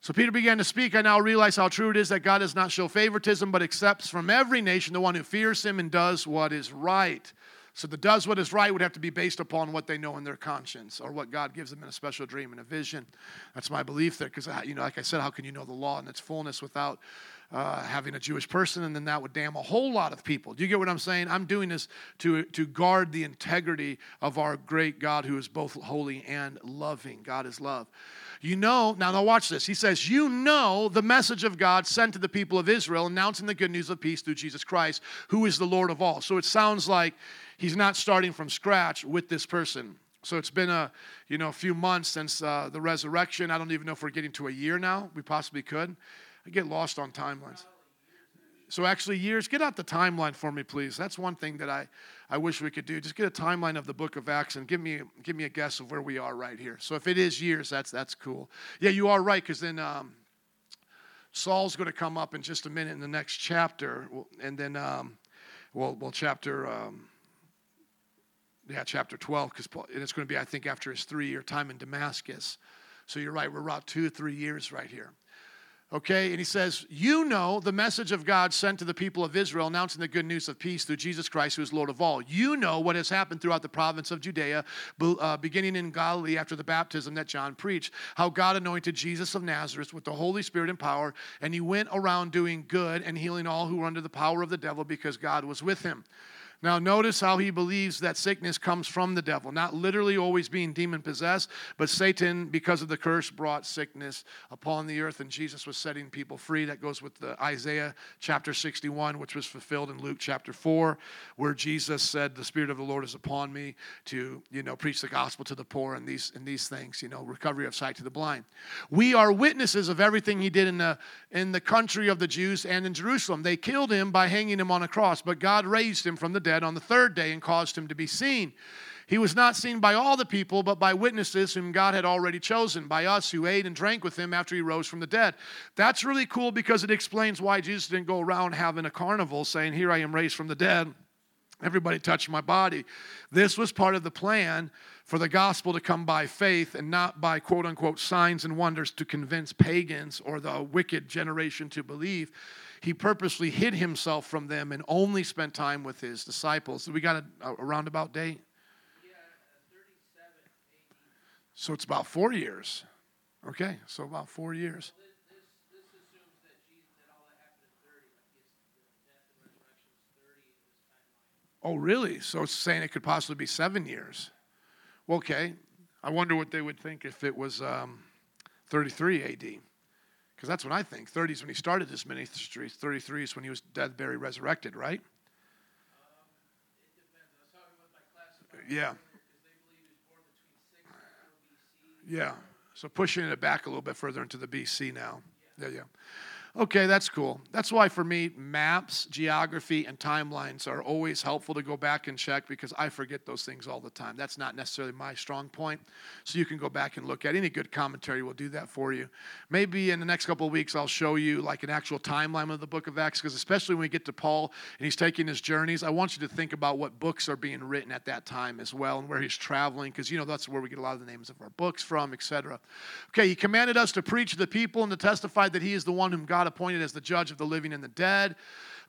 So Peter began to speak. I now realize how true it is that God does not show favoritism, but accepts from every nation the one who fears him and does what is right. So the does what is right would have to be based upon what they know in their conscience or what God gives them in a special dream and a vision. That's my belief there, because you know, like I said, how can you know the law in its fullness without uh, having a Jewish person, and then that would damn a whole lot of people. Do you get what I'm saying? I'm doing this to, to guard the integrity of our great God who is both holy and loving. God is love. You know, now, now watch this. He says, You know the message of God sent to the people of Israel, announcing the good news of peace through Jesus Christ, who is the Lord of all. So it sounds like he's not starting from scratch with this person. So it's been a you know a few months since uh, the resurrection. I don't even know if we're getting to a year now. We possibly could. I get lost on timelines. So actually, years. Get out the timeline for me, please. That's one thing that I, I wish we could do. Just get a timeline of the Book of Acts and give me give me a guess of where we are right here. So if it is years, that's that's cool. Yeah, you are right, because then um, Saul's going to come up in just a minute in the next chapter, and then um, well, well, chapter. Um, yeah, chapter 12, because it's going to be, I think, after his three year time in Damascus. So you're right, we're about two, three years right here. Okay, and he says, You know the message of God sent to the people of Israel, announcing the good news of peace through Jesus Christ, who is Lord of all. You know what has happened throughout the province of Judea, uh, beginning in Galilee after the baptism that John preached, how God anointed Jesus of Nazareth with the Holy Spirit and power, and he went around doing good and healing all who were under the power of the devil because God was with him. Now, notice how he believes that sickness comes from the devil, not literally always being demon possessed, but Satan, because of the curse, brought sickness upon the earth, and Jesus was setting people free. That goes with the Isaiah chapter 61, which was fulfilled in Luke chapter 4, where Jesus said, The Spirit of the Lord is upon me to, you know, preach the gospel to the poor and these and these things, you know, recovery of sight to the blind. We are witnesses of everything he did in the in the country of the Jews and in Jerusalem. They killed him by hanging him on a cross, but God raised him from the dead on the third day and caused him to be seen. He was not seen by all the people, but by witnesses whom God had already chosen, by us who ate and drank with him after he rose from the dead. That's really cool because it explains why Jesus didn't go around having a carnival saying, Here I am raised from the dead. Everybody touched my body. This was part of the plan for the gospel to come by faith and not by quote unquote signs and wonders to convince pagans or the wicked generation to believe he purposely hid himself from them and only spent time with his disciples. So We got a, a roundabout date? Yeah, 37 So it's about four years. Okay, so about four years. Oh, really? So it's saying it could possibly be seven years. Okay. I wonder what they would think if it was um, 33 AD. Because that's what I think. 30 is when he started his ministry. 33 is when he was dead, buried, resurrected, right? Um, yeah. Yeah. So pushing it back a little bit further into the BC now. Yeah, yeah. Okay, that's cool. That's why for me, maps, geography, and timelines are always helpful to go back and check because I forget those things all the time. That's not necessarily my strong point. So you can go back and look at any good commentary will do that for you. Maybe in the next couple of weeks, I'll show you like an actual timeline of the book of Acts because especially when we get to Paul and he's taking his journeys, I want you to think about what books are being written at that time as well and where he's traveling because you know that's where we get a lot of the names of our books from, etc. Okay, he commanded us to preach to the people and to testify that he is the one whom God appointed as the judge of the living and the dead.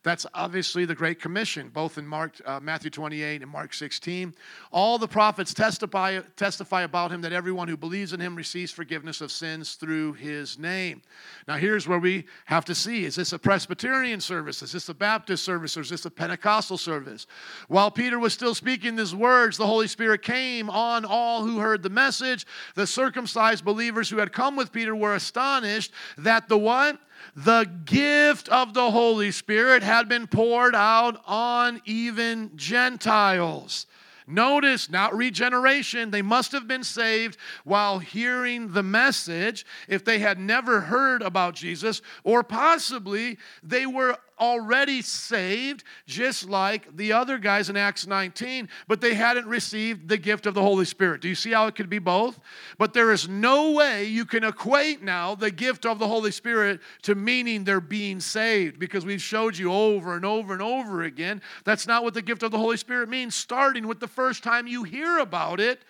That's obviously the Great Commission, both in Mark, uh, Matthew 28 and Mark 16. All the prophets testify, testify about him that everyone who believes in him receives forgiveness of sins through his name. Now, here's where we have to see is this a Presbyterian service? Is this a Baptist service? Or is this a Pentecostal service? While Peter was still speaking these words, the Holy Spirit came on all who heard the message. The circumcised believers who had come with Peter were astonished that the what? The gift of the Holy Spirit had been poured out on even Gentiles. Notice, not regeneration. They must have been saved while hearing the message if they had never heard about Jesus, or possibly they were already saved, just like the other guys in Acts 19, but they hadn't received the gift of the Holy Spirit. Do you see how it could be both? But there is no way you can equate now the gift of the Holy Spirit to meaning they're being saved because we've showed you over and over and over again that's not what the gift of the Holy Spirit means, starting with the first time you hear about it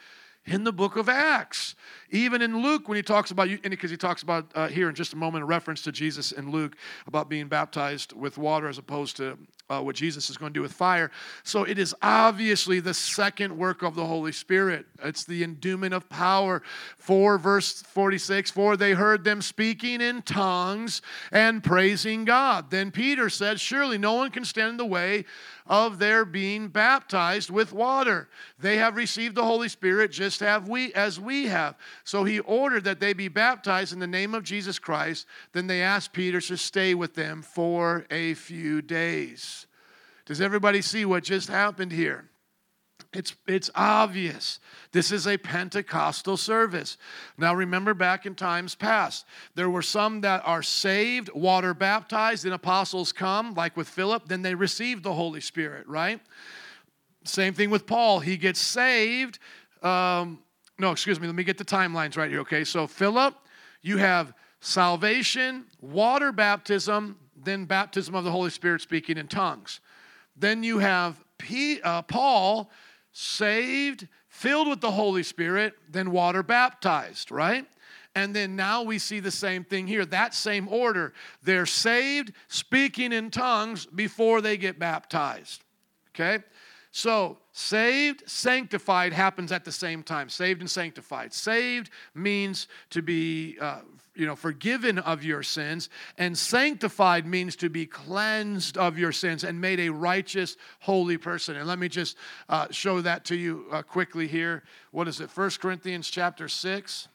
in the book of Acts. Even in Luke, when he talks about, because he talks about uh, here in just a moment, a reference to Jesus in Luke about being baptized with water as opposed to uh, what Jesus is going to do with fire. So it is obviously the second work of the Holy Spirit. It's the endowment of power. For verse 46, for they heard them speaking in tongues and praising God. Then Peter said, Surely no one can stand in the way of their being baptized with water. They have received the Holy Spirit just have we as we have. So he ordered that they be baptized in the name of Jesus Christ. Then they asked Peter to stay with them for a few days. Does everybody see what just happened here? It's, it's obvious. This is a Pentecostal service. Now, remember back in times past, there were some that are saved, water baptized, and apostles come, like with Philip, then they receive the Holy Spirit, right? Same thing with Paul. He gets saved. Um, no, excuse me, let me get the timelines right here, okay? So, Philip, you have salvation, water baptism, then baptism of the Holy Spirit speaking in tongues. Then you have P, uh, Paul saved, filled with the Holy Spirit, then water baptized, right? And then now we see the same thing here, that same order. They're saved, speaking in tongues before they get baptized. Okay? So, saved, sanctified happens at the same time. Saved and sanctified. Saved means to be uh, you know, forgiven of your sins, and sanctified means to be cleansed of your sins and made a righteous, holy person. And let me just uh, show that to you uh, quickly here. What is it? First Corinthians chapter 6.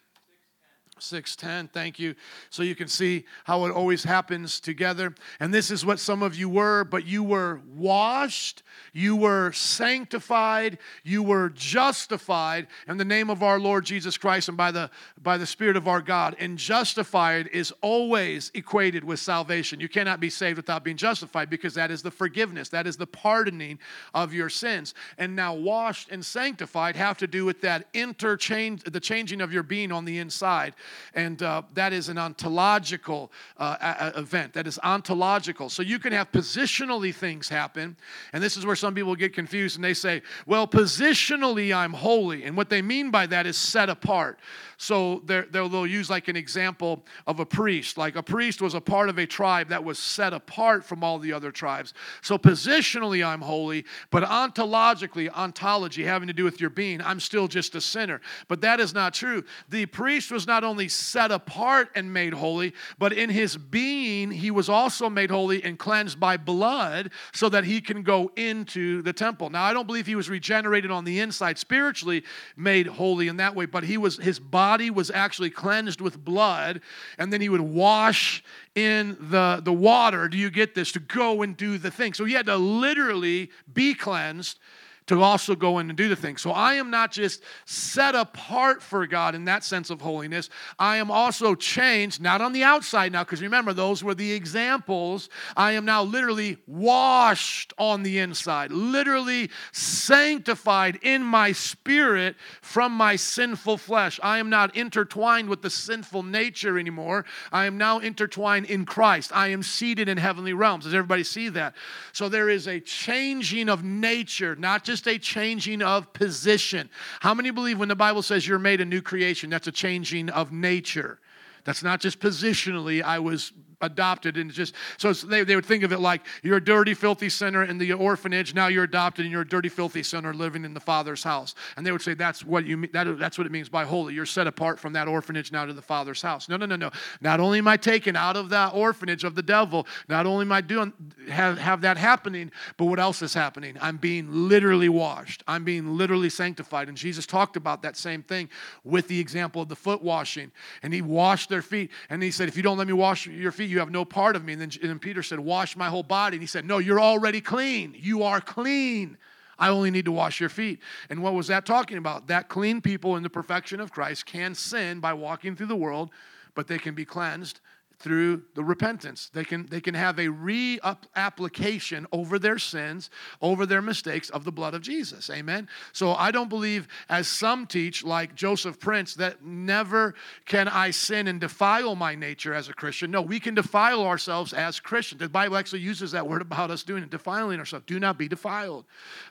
610 thank you. So you can see how it always happens together. And this is what some of you were but you were washed you were sanctified you were justified in the name of our lord jesus christ and by the by the spirit of our god. And justified is always equated with salvation. You cannot be saved without being justified because that is the forgiveness that is the pardoning of your sins. And now washed and sanctified have to do with that interchange the changing of your being on the inside and uh, that is an ontological uh, event. That is ontological. So you can have positionally things happen, and this is where some people get confused and they say, well, positionally I'm holy. And what they mean by that is set apart. So they'll use like an example of a priest. Like a priest was a part of a tribe that was set apart from all the other tribes. So positionally I'm holy, but ontologically, ontology having to do with your being, I'm still just a sinner. But that is not true. The priest was not only set apart and made holy, but in his being, he was also made holy and cleansed by blood so that he can go into the temple. Now, I don't believe he was regenerated on the inside, spiritually made holy in that way, but he was his body was actually cleansed with blood, and then he would wash in the, the water. Do you get this? To go and do the thing. So he had to literally be cleansed to also go in and do the thing. So I am not just set apart for God in that sense of holiness. I am also changed, not on the outside now, because remember, those were the examples. I am now literally washed on the inside, literally sanctified in my spirit from my sinful flesh. I am not intertwined with the sinful nature anymore. I am now intertwined in Christ. I am seated in heavenly realms. Does everybody see that? So there is a changing of nature, not just just a changing of position. How many believe when the Bible says you're made a new creation, that's a changing of nature? That's not just positionally, I was adopted and just so they, they would think of it like you're a dirty filthy sinner in the orphanage now you're adopted and you're a dirty filthy sinner living in the father's house. And they would say that's what you that, that's what it means by holy. You're set apart from that orphanage now to the father's house. No no no no. Not only am i taken out of that orphanage of the devil not only am i doing have, have that happening but what else is happening? I'm being literally washed. I'm being literally sanctified. And jesus talked about that same thing with the example of the foot washing. And he washed their feet. And he said if you don't let me wash your feet you have no part of me. And then, and then Peter said, Wash my whole body. And he said, No, you're already clean. You are clean. I only need to wash your feet. And what was that talking about? That clean people in the perfection of Christ can sin by walking through the world, but they can be cleansed through the repentance. They can, they can have a re application over their sins, over their mistakes of the blood of Jesus. Amen. So I don't believe, as some teach, like Joseph Prince, that never can I sin and defile my nature as a Christian. No, we can defile ourselves as Christians. The Bible actually uses that word about us doing it, defiling ourselves. Do not be defiled.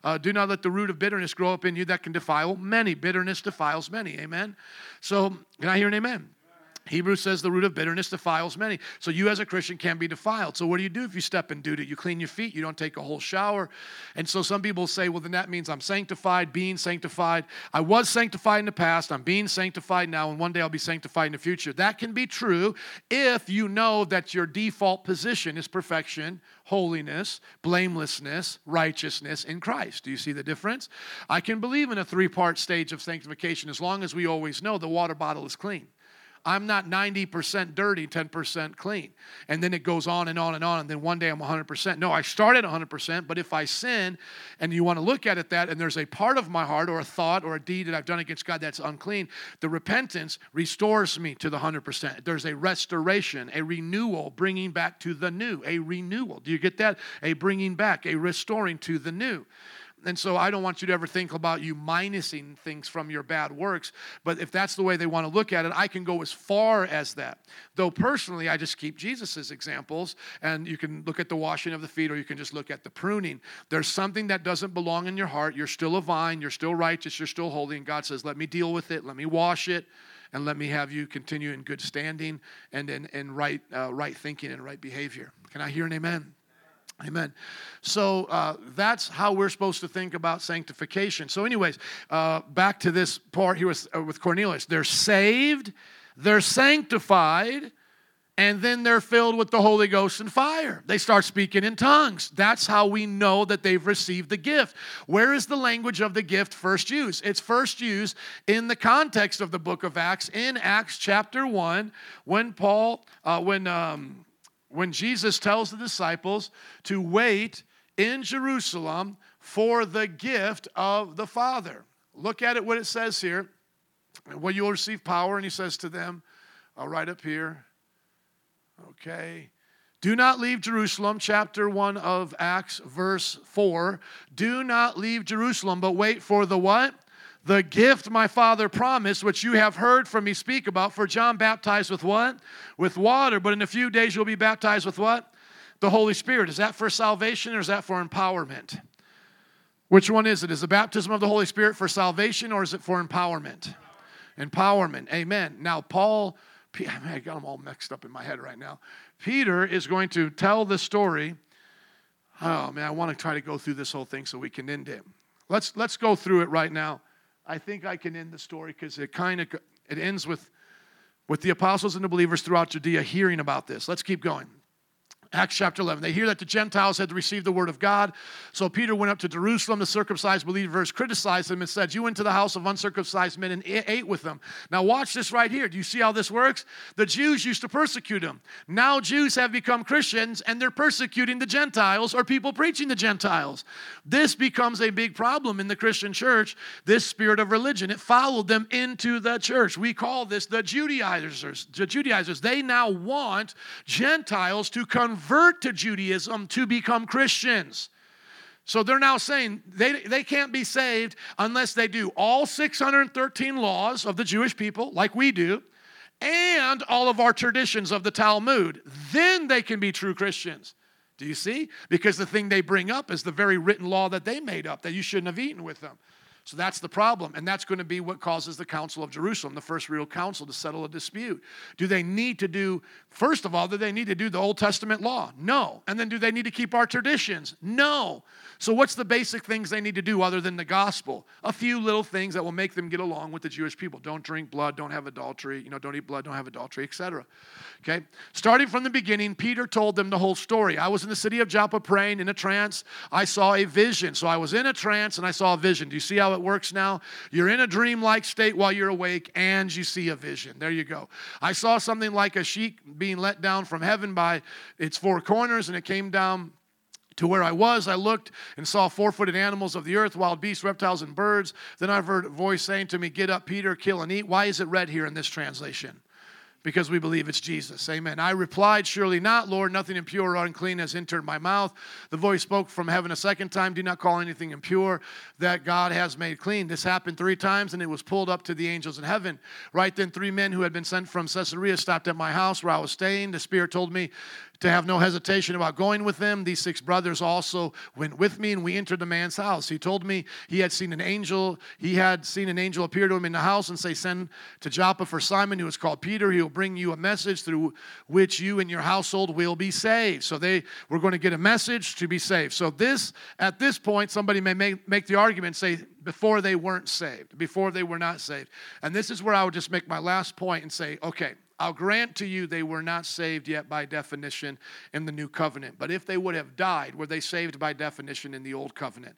Uh, do not let the root of bitterness grow up in you that can defile many. Bitterness defiles many. Amen. So, can I hear an amen? Hebrews says the root of bitterness defiles many. So you as a Christian can be defiled. So what do you do if you step in duty? You clean your feet, you don't take a whole shower. And so some people say, well, then that means I'm sanctified, being sanctified. I was sanctified in the past, I'm being sanctified now, and one day I'll be sanctified in the future. That can be true if you know that your default position is perfection, holiness, blamelessness, righteousness in Christ. Do you see the difference? I can believe in a three part stage of sanctification as long as we always know the water bottle is clean. I'm not 90% dirty, 10% clean. And then it goes on and on and on. And then one day I'm 100%. No, I started 100%, but if I sin and you want to look at it that, and there's a part of my heart or a thought or a deed that I've done against God that's unclean, the repentance restores me to the 100%. There's a restoration, a renewal, bringing back to the new, a renewal. Do you get that? A bringing back, a restoring to the new. And so I don't want you to ever think about you minusing things from your bad works. But if that's the way they want to look at it, I can go as far as that. Though personally, I just keep Jesus's examples. And you can look at the washing of the feet or you can just look at the pruning. There's something that doesn't belong in your heart. You're still a vine, you're still righteous, you're still holy. And God says, let me deal with it, let me wash it. And let me have you continue in good standing and in, in right, uh, right thinking and right behavior. Can I hear an amen? Amen. So uh, that's how we're supposed to think about sanctification. So, anyways, uh, back to this part here with, uh, with Cornelius. They're saved, they're sanctified, and then they're filled with the Holy Ghost and fire. They start speaking in tongues. That's how we know that they've received the gift. Where is the language of the gift first used? It's first used in the context of the book of Acts, in Acts chapter 1, when Paul, uh, when. Um, when Jesus tells the disciples to wait in Jerusalem for the gift of the Father. Look at it, what it says here. Well, you'll receive power, and he says to them, I'll write up here. Okay. Do not leave Jerusalem, chapter 1 of Acts, verse 4. Do not leave Jerusalem, but wait for the what? The gift my father promised, which you have heard from me speak about. For John baptized with what? With water, but in a few days you'll be baptized with what? The Holy Spirit. Is that for salvation or is that for empowerment? Which one is it? Is the baptism of the Holy Spirit for salvation or is it for empowerment? Empowerment. Amen. Now, Paul, I got them all mixed up in my head right now. Peter is going to tell the story. Oh man, I want to try to go through this whole thing so we can end it. Let's let's go through it right now. I think I can end the story because it kind of it ends with with the apostles and the believers throughout Judea hearing about this. Let's keep going. Acts chapter 11. They hear that the Gentiles had received the word of God. So Peter went up to Jerusalem. The circumcised believers criticized him and said, You went to the house of uncircumcised men and ate with them. Now, watch this right here. Do you see how this works? The Jews used to persecute him. Now, Jews have become Christians and they're persecuting the Gentiles or people preaching the Gentiles. This becomes a big problem in the Christian church. This spirit of religion, it followed them into the church. We call this the Judaizers. The Judaizers, they now want Gentiles to convert to Judaism to become Christians. So they're now saying they, they can't be saved unless they do all 613 laws of the Jewish people, like we do, and all of our traditions of the Talmud. Then they can be true Christians. Do you see? Because the thing they bring up is the very written law that they made up that you shouldn't have eaten with them. So that's the problem. And that's going to be what causes the Council of Jerusalem, the first real council, to settle a dispute. Do they need to do, first of all, do they need to do the Old Testament law? No. And then do they need to keep our traditions? No. So what's the basic things they need to do other than the gospel? A few little things that will make them get along with the Jewish people. Don't drink blood, don't have adultery, you know, don't eat blood, don't have adultery, etc. Okay? Starting from the beginning, Peter told them the whole story. I was in the city of Joppa praying in a trance. I saw a vision. So I was in a trance and I saw a vision. Do you see how it works now. You're in a dreamlike state while you're awake and you see a vision. There you go. I saw something like a sheet being let down from heaven by its four corners, and it came down to where I was, I looked and saw four footed animals of the earth, wild beasts, reptiles, and birds. Then I heard a voice saying to me, Get up, Peter, kill and eat. Why is it red here in this translation? Because we believe it's Jesus. Amen. I replied, Surely not, Lord. Nothing impure or unclean has entered my mouth. The voice spoke from heaven a second time Do not call anything impure that God has made clean. This happened three times, and it was pulled up to the angels in heaven. Right then, three men who had been sent from Caesarea stopped at my house where I was staying. The Spirit told me to have no hesitation about going with them. These six brothers also went with me, and we entered the man's house. He told me he had seen an angel. He had seen an angel appear to him in the house and say, Send to Joppa for Simon, who is called Peter. He will bring you a message through which you and your household will be saved. So they were going to get a message to be saved. So this, at this point, somebody may make, make the argument, say, before they weren't saved, before they were not saved. And this is where I would just make my last point and say, okay, I'll grant to you they were not saved yet by definition in the new covenant. But if they would have died, were they saved by definition in the old covenant?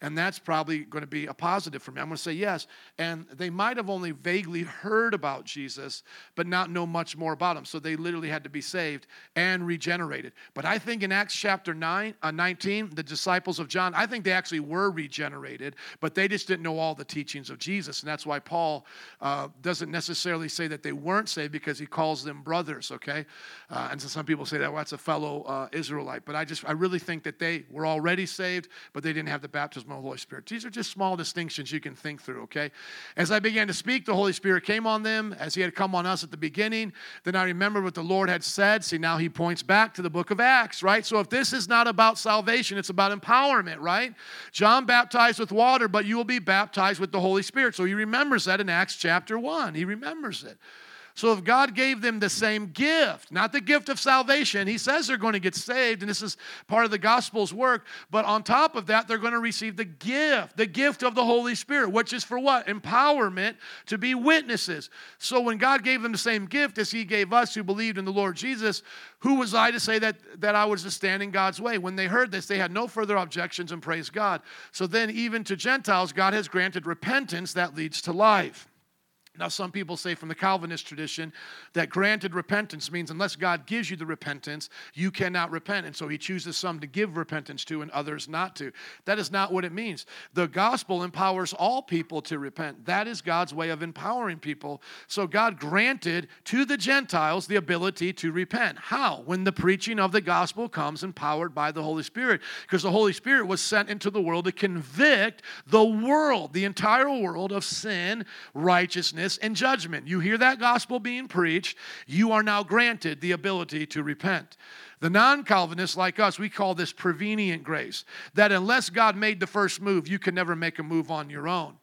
And that's probably going to be a positive for me. I'm going to say yes. And they might have only vaguely heard about Jesus, but not know much more about him. So they literally had to be saved and regenerated. But I think in Acts chapter 9, uh, 19, the disciples of John, I think they actually were regenerated, but they just didn't know all the teachings of Jesus. And that's why Paul uh, doesn't necessarily say that they weren't saved because he he calls them brothers, okay? Uh, and so some people say that, well, that's a fellow uh, Israelite. But I just, I really think that they were already saved, but they didn't have the baptism of the Holy Spirit. These are just small distinctions you can think through, okay? As I began to speak, the Holy Spirit came on them as he had come on us at the beginning. Then I remembered what the Lord had said. See, now he points back to the book of Acts, right? So if this is not about salvation, it's about empowerment, right? John baptized with water, but you will be baptized with the Holy Spirit. So he remembers that in Acts chapter 1. He remembers it. So if God gave them the same gift, not the gift of salvation, He says they're going to get saved, and this is part of the gospel's work, but on top of that, they're going to receive the gift, the gift of the Holy Spirit, which is for what? Empowerment to be witnesses. So when God gave them the same gift as He gave us who believed in the Lord Jesus, who was I to say that, that I was to stand in God's way? When they heard this, they had no further objections and praised God. So then, even to Gentiles, God has granted repentance that leads to life. Now, some people say from the Calvinist tradition that granted repentance means unless God gives you the repentance, you cannot repent. And so he chooses some to give repentance to and others not to. That is not what it means. The gospel empowers all people to repent. That is God's way of empowering people. So God granted to the Gentiles the ability to repent. How? When the preaching of the gospel comes empowered by the Holy Spirit. Because the Holy Spirit was sent into the world to convict the world, the entire world, of sin, righteousness, and judgment. You hear that gospel being preached, you are now granted the ability to repent. The non Calvinists, like us, we call this prevenient grace, that unless God made the first move, you can never make a move on your own.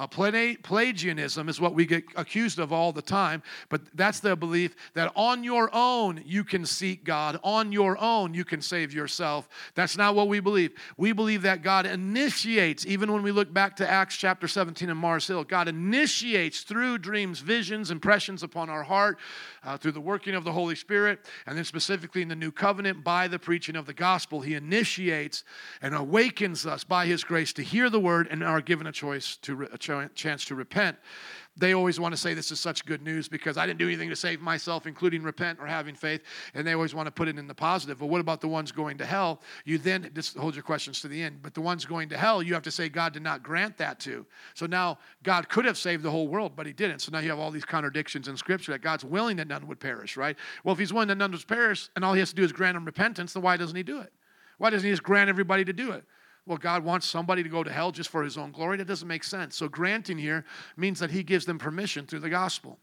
Uh, is what we get accused of all the time, but that's the belief that on your own you can seek God, on your own you can save yourself. That's not what we believe. We believe that God initiates, even when we look back to Acts chapter 17 in Mars Hill, God initiates through dreams, visions, impressions upon our heart, uh, through the working of the Holy Spirit, and then specifically in the new covenant by the preaching of the gospel. He initiates and awakens us by His grace to hear the word and are given a choice to a chance to repent they always want to say this is such good news because I didn't do anything to save myself, including repent or having faith. And they always want to put it in the positive. But what about the ones going to hell? You then, just hold your questions to the end, but the ones going to hell, you have to say God did not grant that to. So now God could have saved the whole world, but he didn't. So now you have all these contradictions in Scripture that God's willing that none would perish, right? Well, if he's willing that none would perish and all he has to do is grant them repentance, then why doesn't he do it? Why doesn't he just grant everybody to do it? Well, God wants somebody to go to hell just for his own glory. That doesn't make sense. So, granting here means that he gives them permission through the gospel.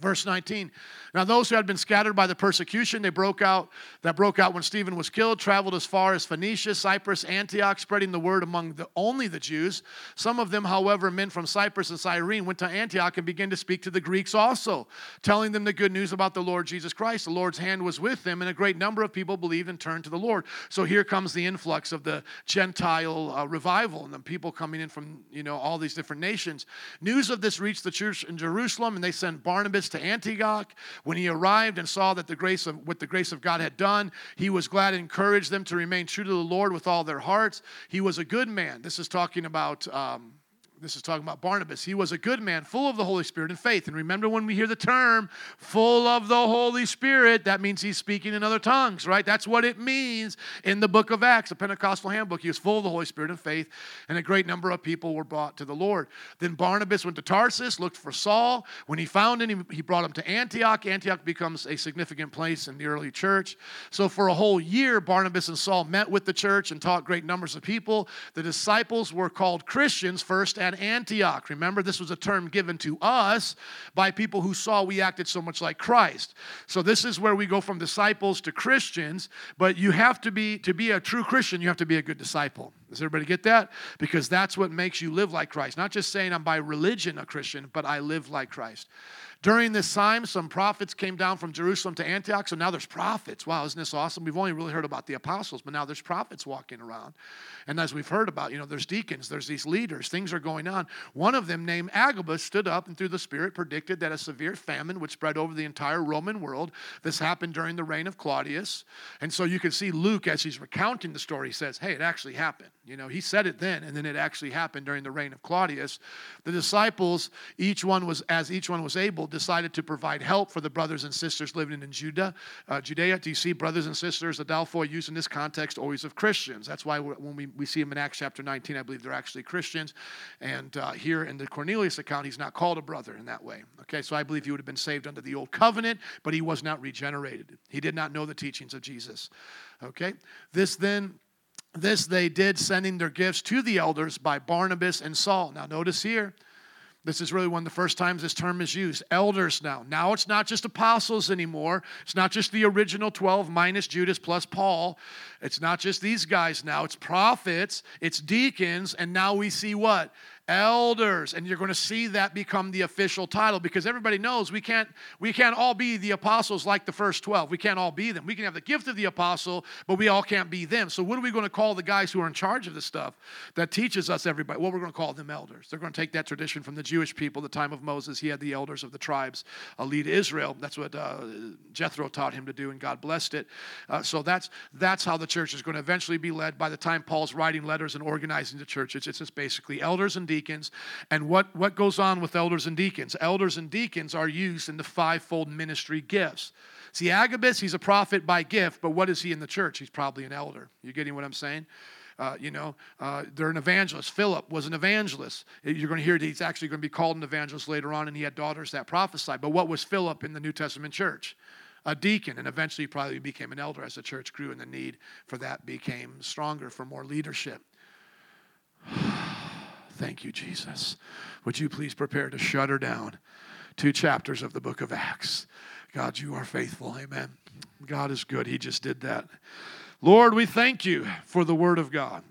Verse 19. Now those who had been scattered by the persecution they broke out that broke out when Stephen was killed traveled as far as Phoenicia, Cyprus, Antioch, spreading the word among the, only the Jews. Some of them, however, men from Cyprus and Cyrene went to Antioch and began to speak to the Greeks also, telling them the good news about the Lord Jesus Christ. The Lord's hand was with them, and a great number of people believed and turned to the Lord. So here comes the influx of the Gentile uh, revival and the people coming in from you know all these different nations. News of this reached the church in Jerusalem, and they sent Barnabas to Antioch. When he arrived and saw that the grace of what the grace of God had done, he was glad and encouraged them to remain true to the Lord with all their hearts. He was a good man. This is talking about. Um, this is talking about Barnabas. He was a good man, full of the Holy Spirit and faith. And remember when we hear the term full of the Holy Spirit, that means he's speaking in other tongues, right? That's what it means in the book of Acts, the Pentecostal handbook. He was full of the Holy Spirit and faith, and a great number of people were brought to the Lord. Then Barnabas went to Tarsus, looked for Saul. When he found him, he brought him to Antioch. Antioch becomes a significant place in the early church. So for a whole year, Barnabas and Saul met with the church and taught great numbers of people. The disciples were called Christians first at Antioch. Remember, this was a term given to us by people who saw we acted so much like Christ. So this is where we go from disciples to Christians, but you have to be to be a true Christian, you have to be a good disciple. Does everybody get that? Because that's what makes you live like Christ. Not just saying I'm by religion a Christian, but I live like Christ. During this time, some prophets came down from Jerusalem to Antioch. So now there's prophets. Wow, isn't this awesome? We've only really heard about the apostles, but now there's prophets walking around. And as we've heard about, you know, there's deacons, there's these leaders, things are going on. One of them, named Agabus, stood up and through the Spirit predicted that a severe famine would spread over the entire Roman world. This happened during the reign of Claudius. And so you can see Luke, as he's recounting the story, says, hey, it actually happened. You know, he said it then, and then it actually happened during the reign of Claudius. The disciples, each one was, as each one was able, decided to provide help for the brothers and sisters living in Judah, uh, Judea. Do you see brothers and sisters, Adelphoi, used in this context always of Christians? That's why when we, we see him in Acts chapter 19, I believe they're actually Christians. And uh, here in the Cornelius account, he's not called a brother in that way. Okay, so I believe he would have been saved under the old covenant, but he was not regenerated. He did not know the teachings of Jesus. Okay, this then this they did, sending their gifts to the elders by Barnabas and Saul. Now, notice here, this is really one of the first times this term is used. Elders now. Now it's not just apostles anymore. It's not just the original 12 minus Judas plus Paul. It's not just these guys now. It's prophets, it's deacons, and now we see what? Elders and you're going to see that become the official title because everybody knows we can't we can't all be the apostles like the first 12 we can't all be them. We can have the gift of the apostle but we all can't be them. So what are we going to call the guys who are in charge of this stuff that teaches us everybody? Well we're going to call them elders. They're going to take that tradition from the jewish people the time of moses he had the elders of the tribes uh, lead israel. That's what uh, jethro taught him to do and god blessed it. Uh, so that's that's how the church is going to eventually be led by the time paul's writing letters and organizing the church. It's, it's just basically elders and deacons. And what, what goes on with elders and deacons? Elders and deacons are used in the fivefold ministry gifts. See, Agabus, he's a prophet by gift, but what is he in the church? He's probably an elder. You getting what I'm saying? Uh, you know, uh, they're an evangelist. Philip was an evangelist. You're going to hear that he's actually going to be called an evangelist later on, and he had daughters that prophesied. But what was Philip in the New Testament church? A deacon, and eventually probably became an elder as the church grew, and the need for that became stronger for more leadership. Thank you, Jesus. Would you please prepare to shutter down two chapters of the book of Acts? God, you are faithful. Amen. God is good. He just did that. Lord, we thank you for the word of God.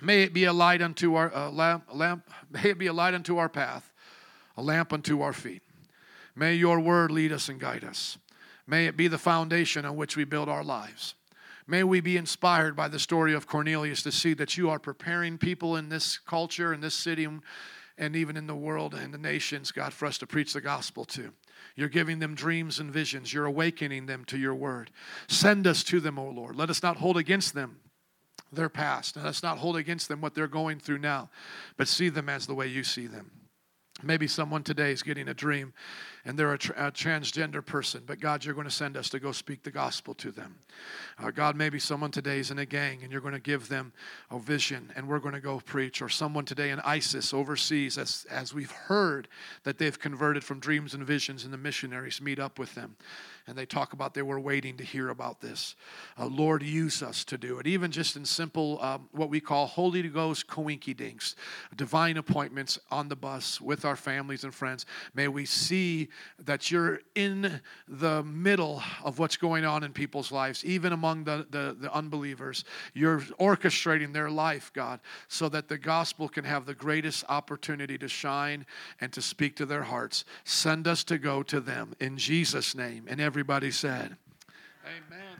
May it be a light unto our uh, lamp, lamp. May it be a light unto our path, a lamp unto our feet. May your word lead us and guide us. May it be the foundation on which we build our lives. May we be inspired by the story of Cornelius to see that you are preparing people in this culture, in this city, and even in the world and the nations, God, for us to preach the gospel to. You're giving them dreams and visions. You're awakening them to your word. Send us to them, O Lord. Let us not hold against them their past. And let's not hold against them what they're going through now, but see them as the way you see them. Maybe someone today is getting a dream and they're a, tra- a, transgender person, but God, you're going to send us to go speak the gospel to them. Uh, God, maybe someone today is in a gang and you're going to give them a vision and we're going to go preach. Or someone today in ISIS overseas, as, as we've heard that they've converted from dreams and visions, and the missionaries meet up with them and they talk about they were waiting to hear about this. Uh, Lord, use us to do it, even just in simple, um, what we call Holy Ghost coinky dinks, divine appointments on the bus with our families and friends. May we see that you're in the middle of what's going on in people's lives, even among the, the, the unbelievers. You're orchestrating their life, God, so that the gospel can have the greatest opportunity to shine and to speak to their hearts. Send us to go to them in Jesus' name. And everybody said, Amen.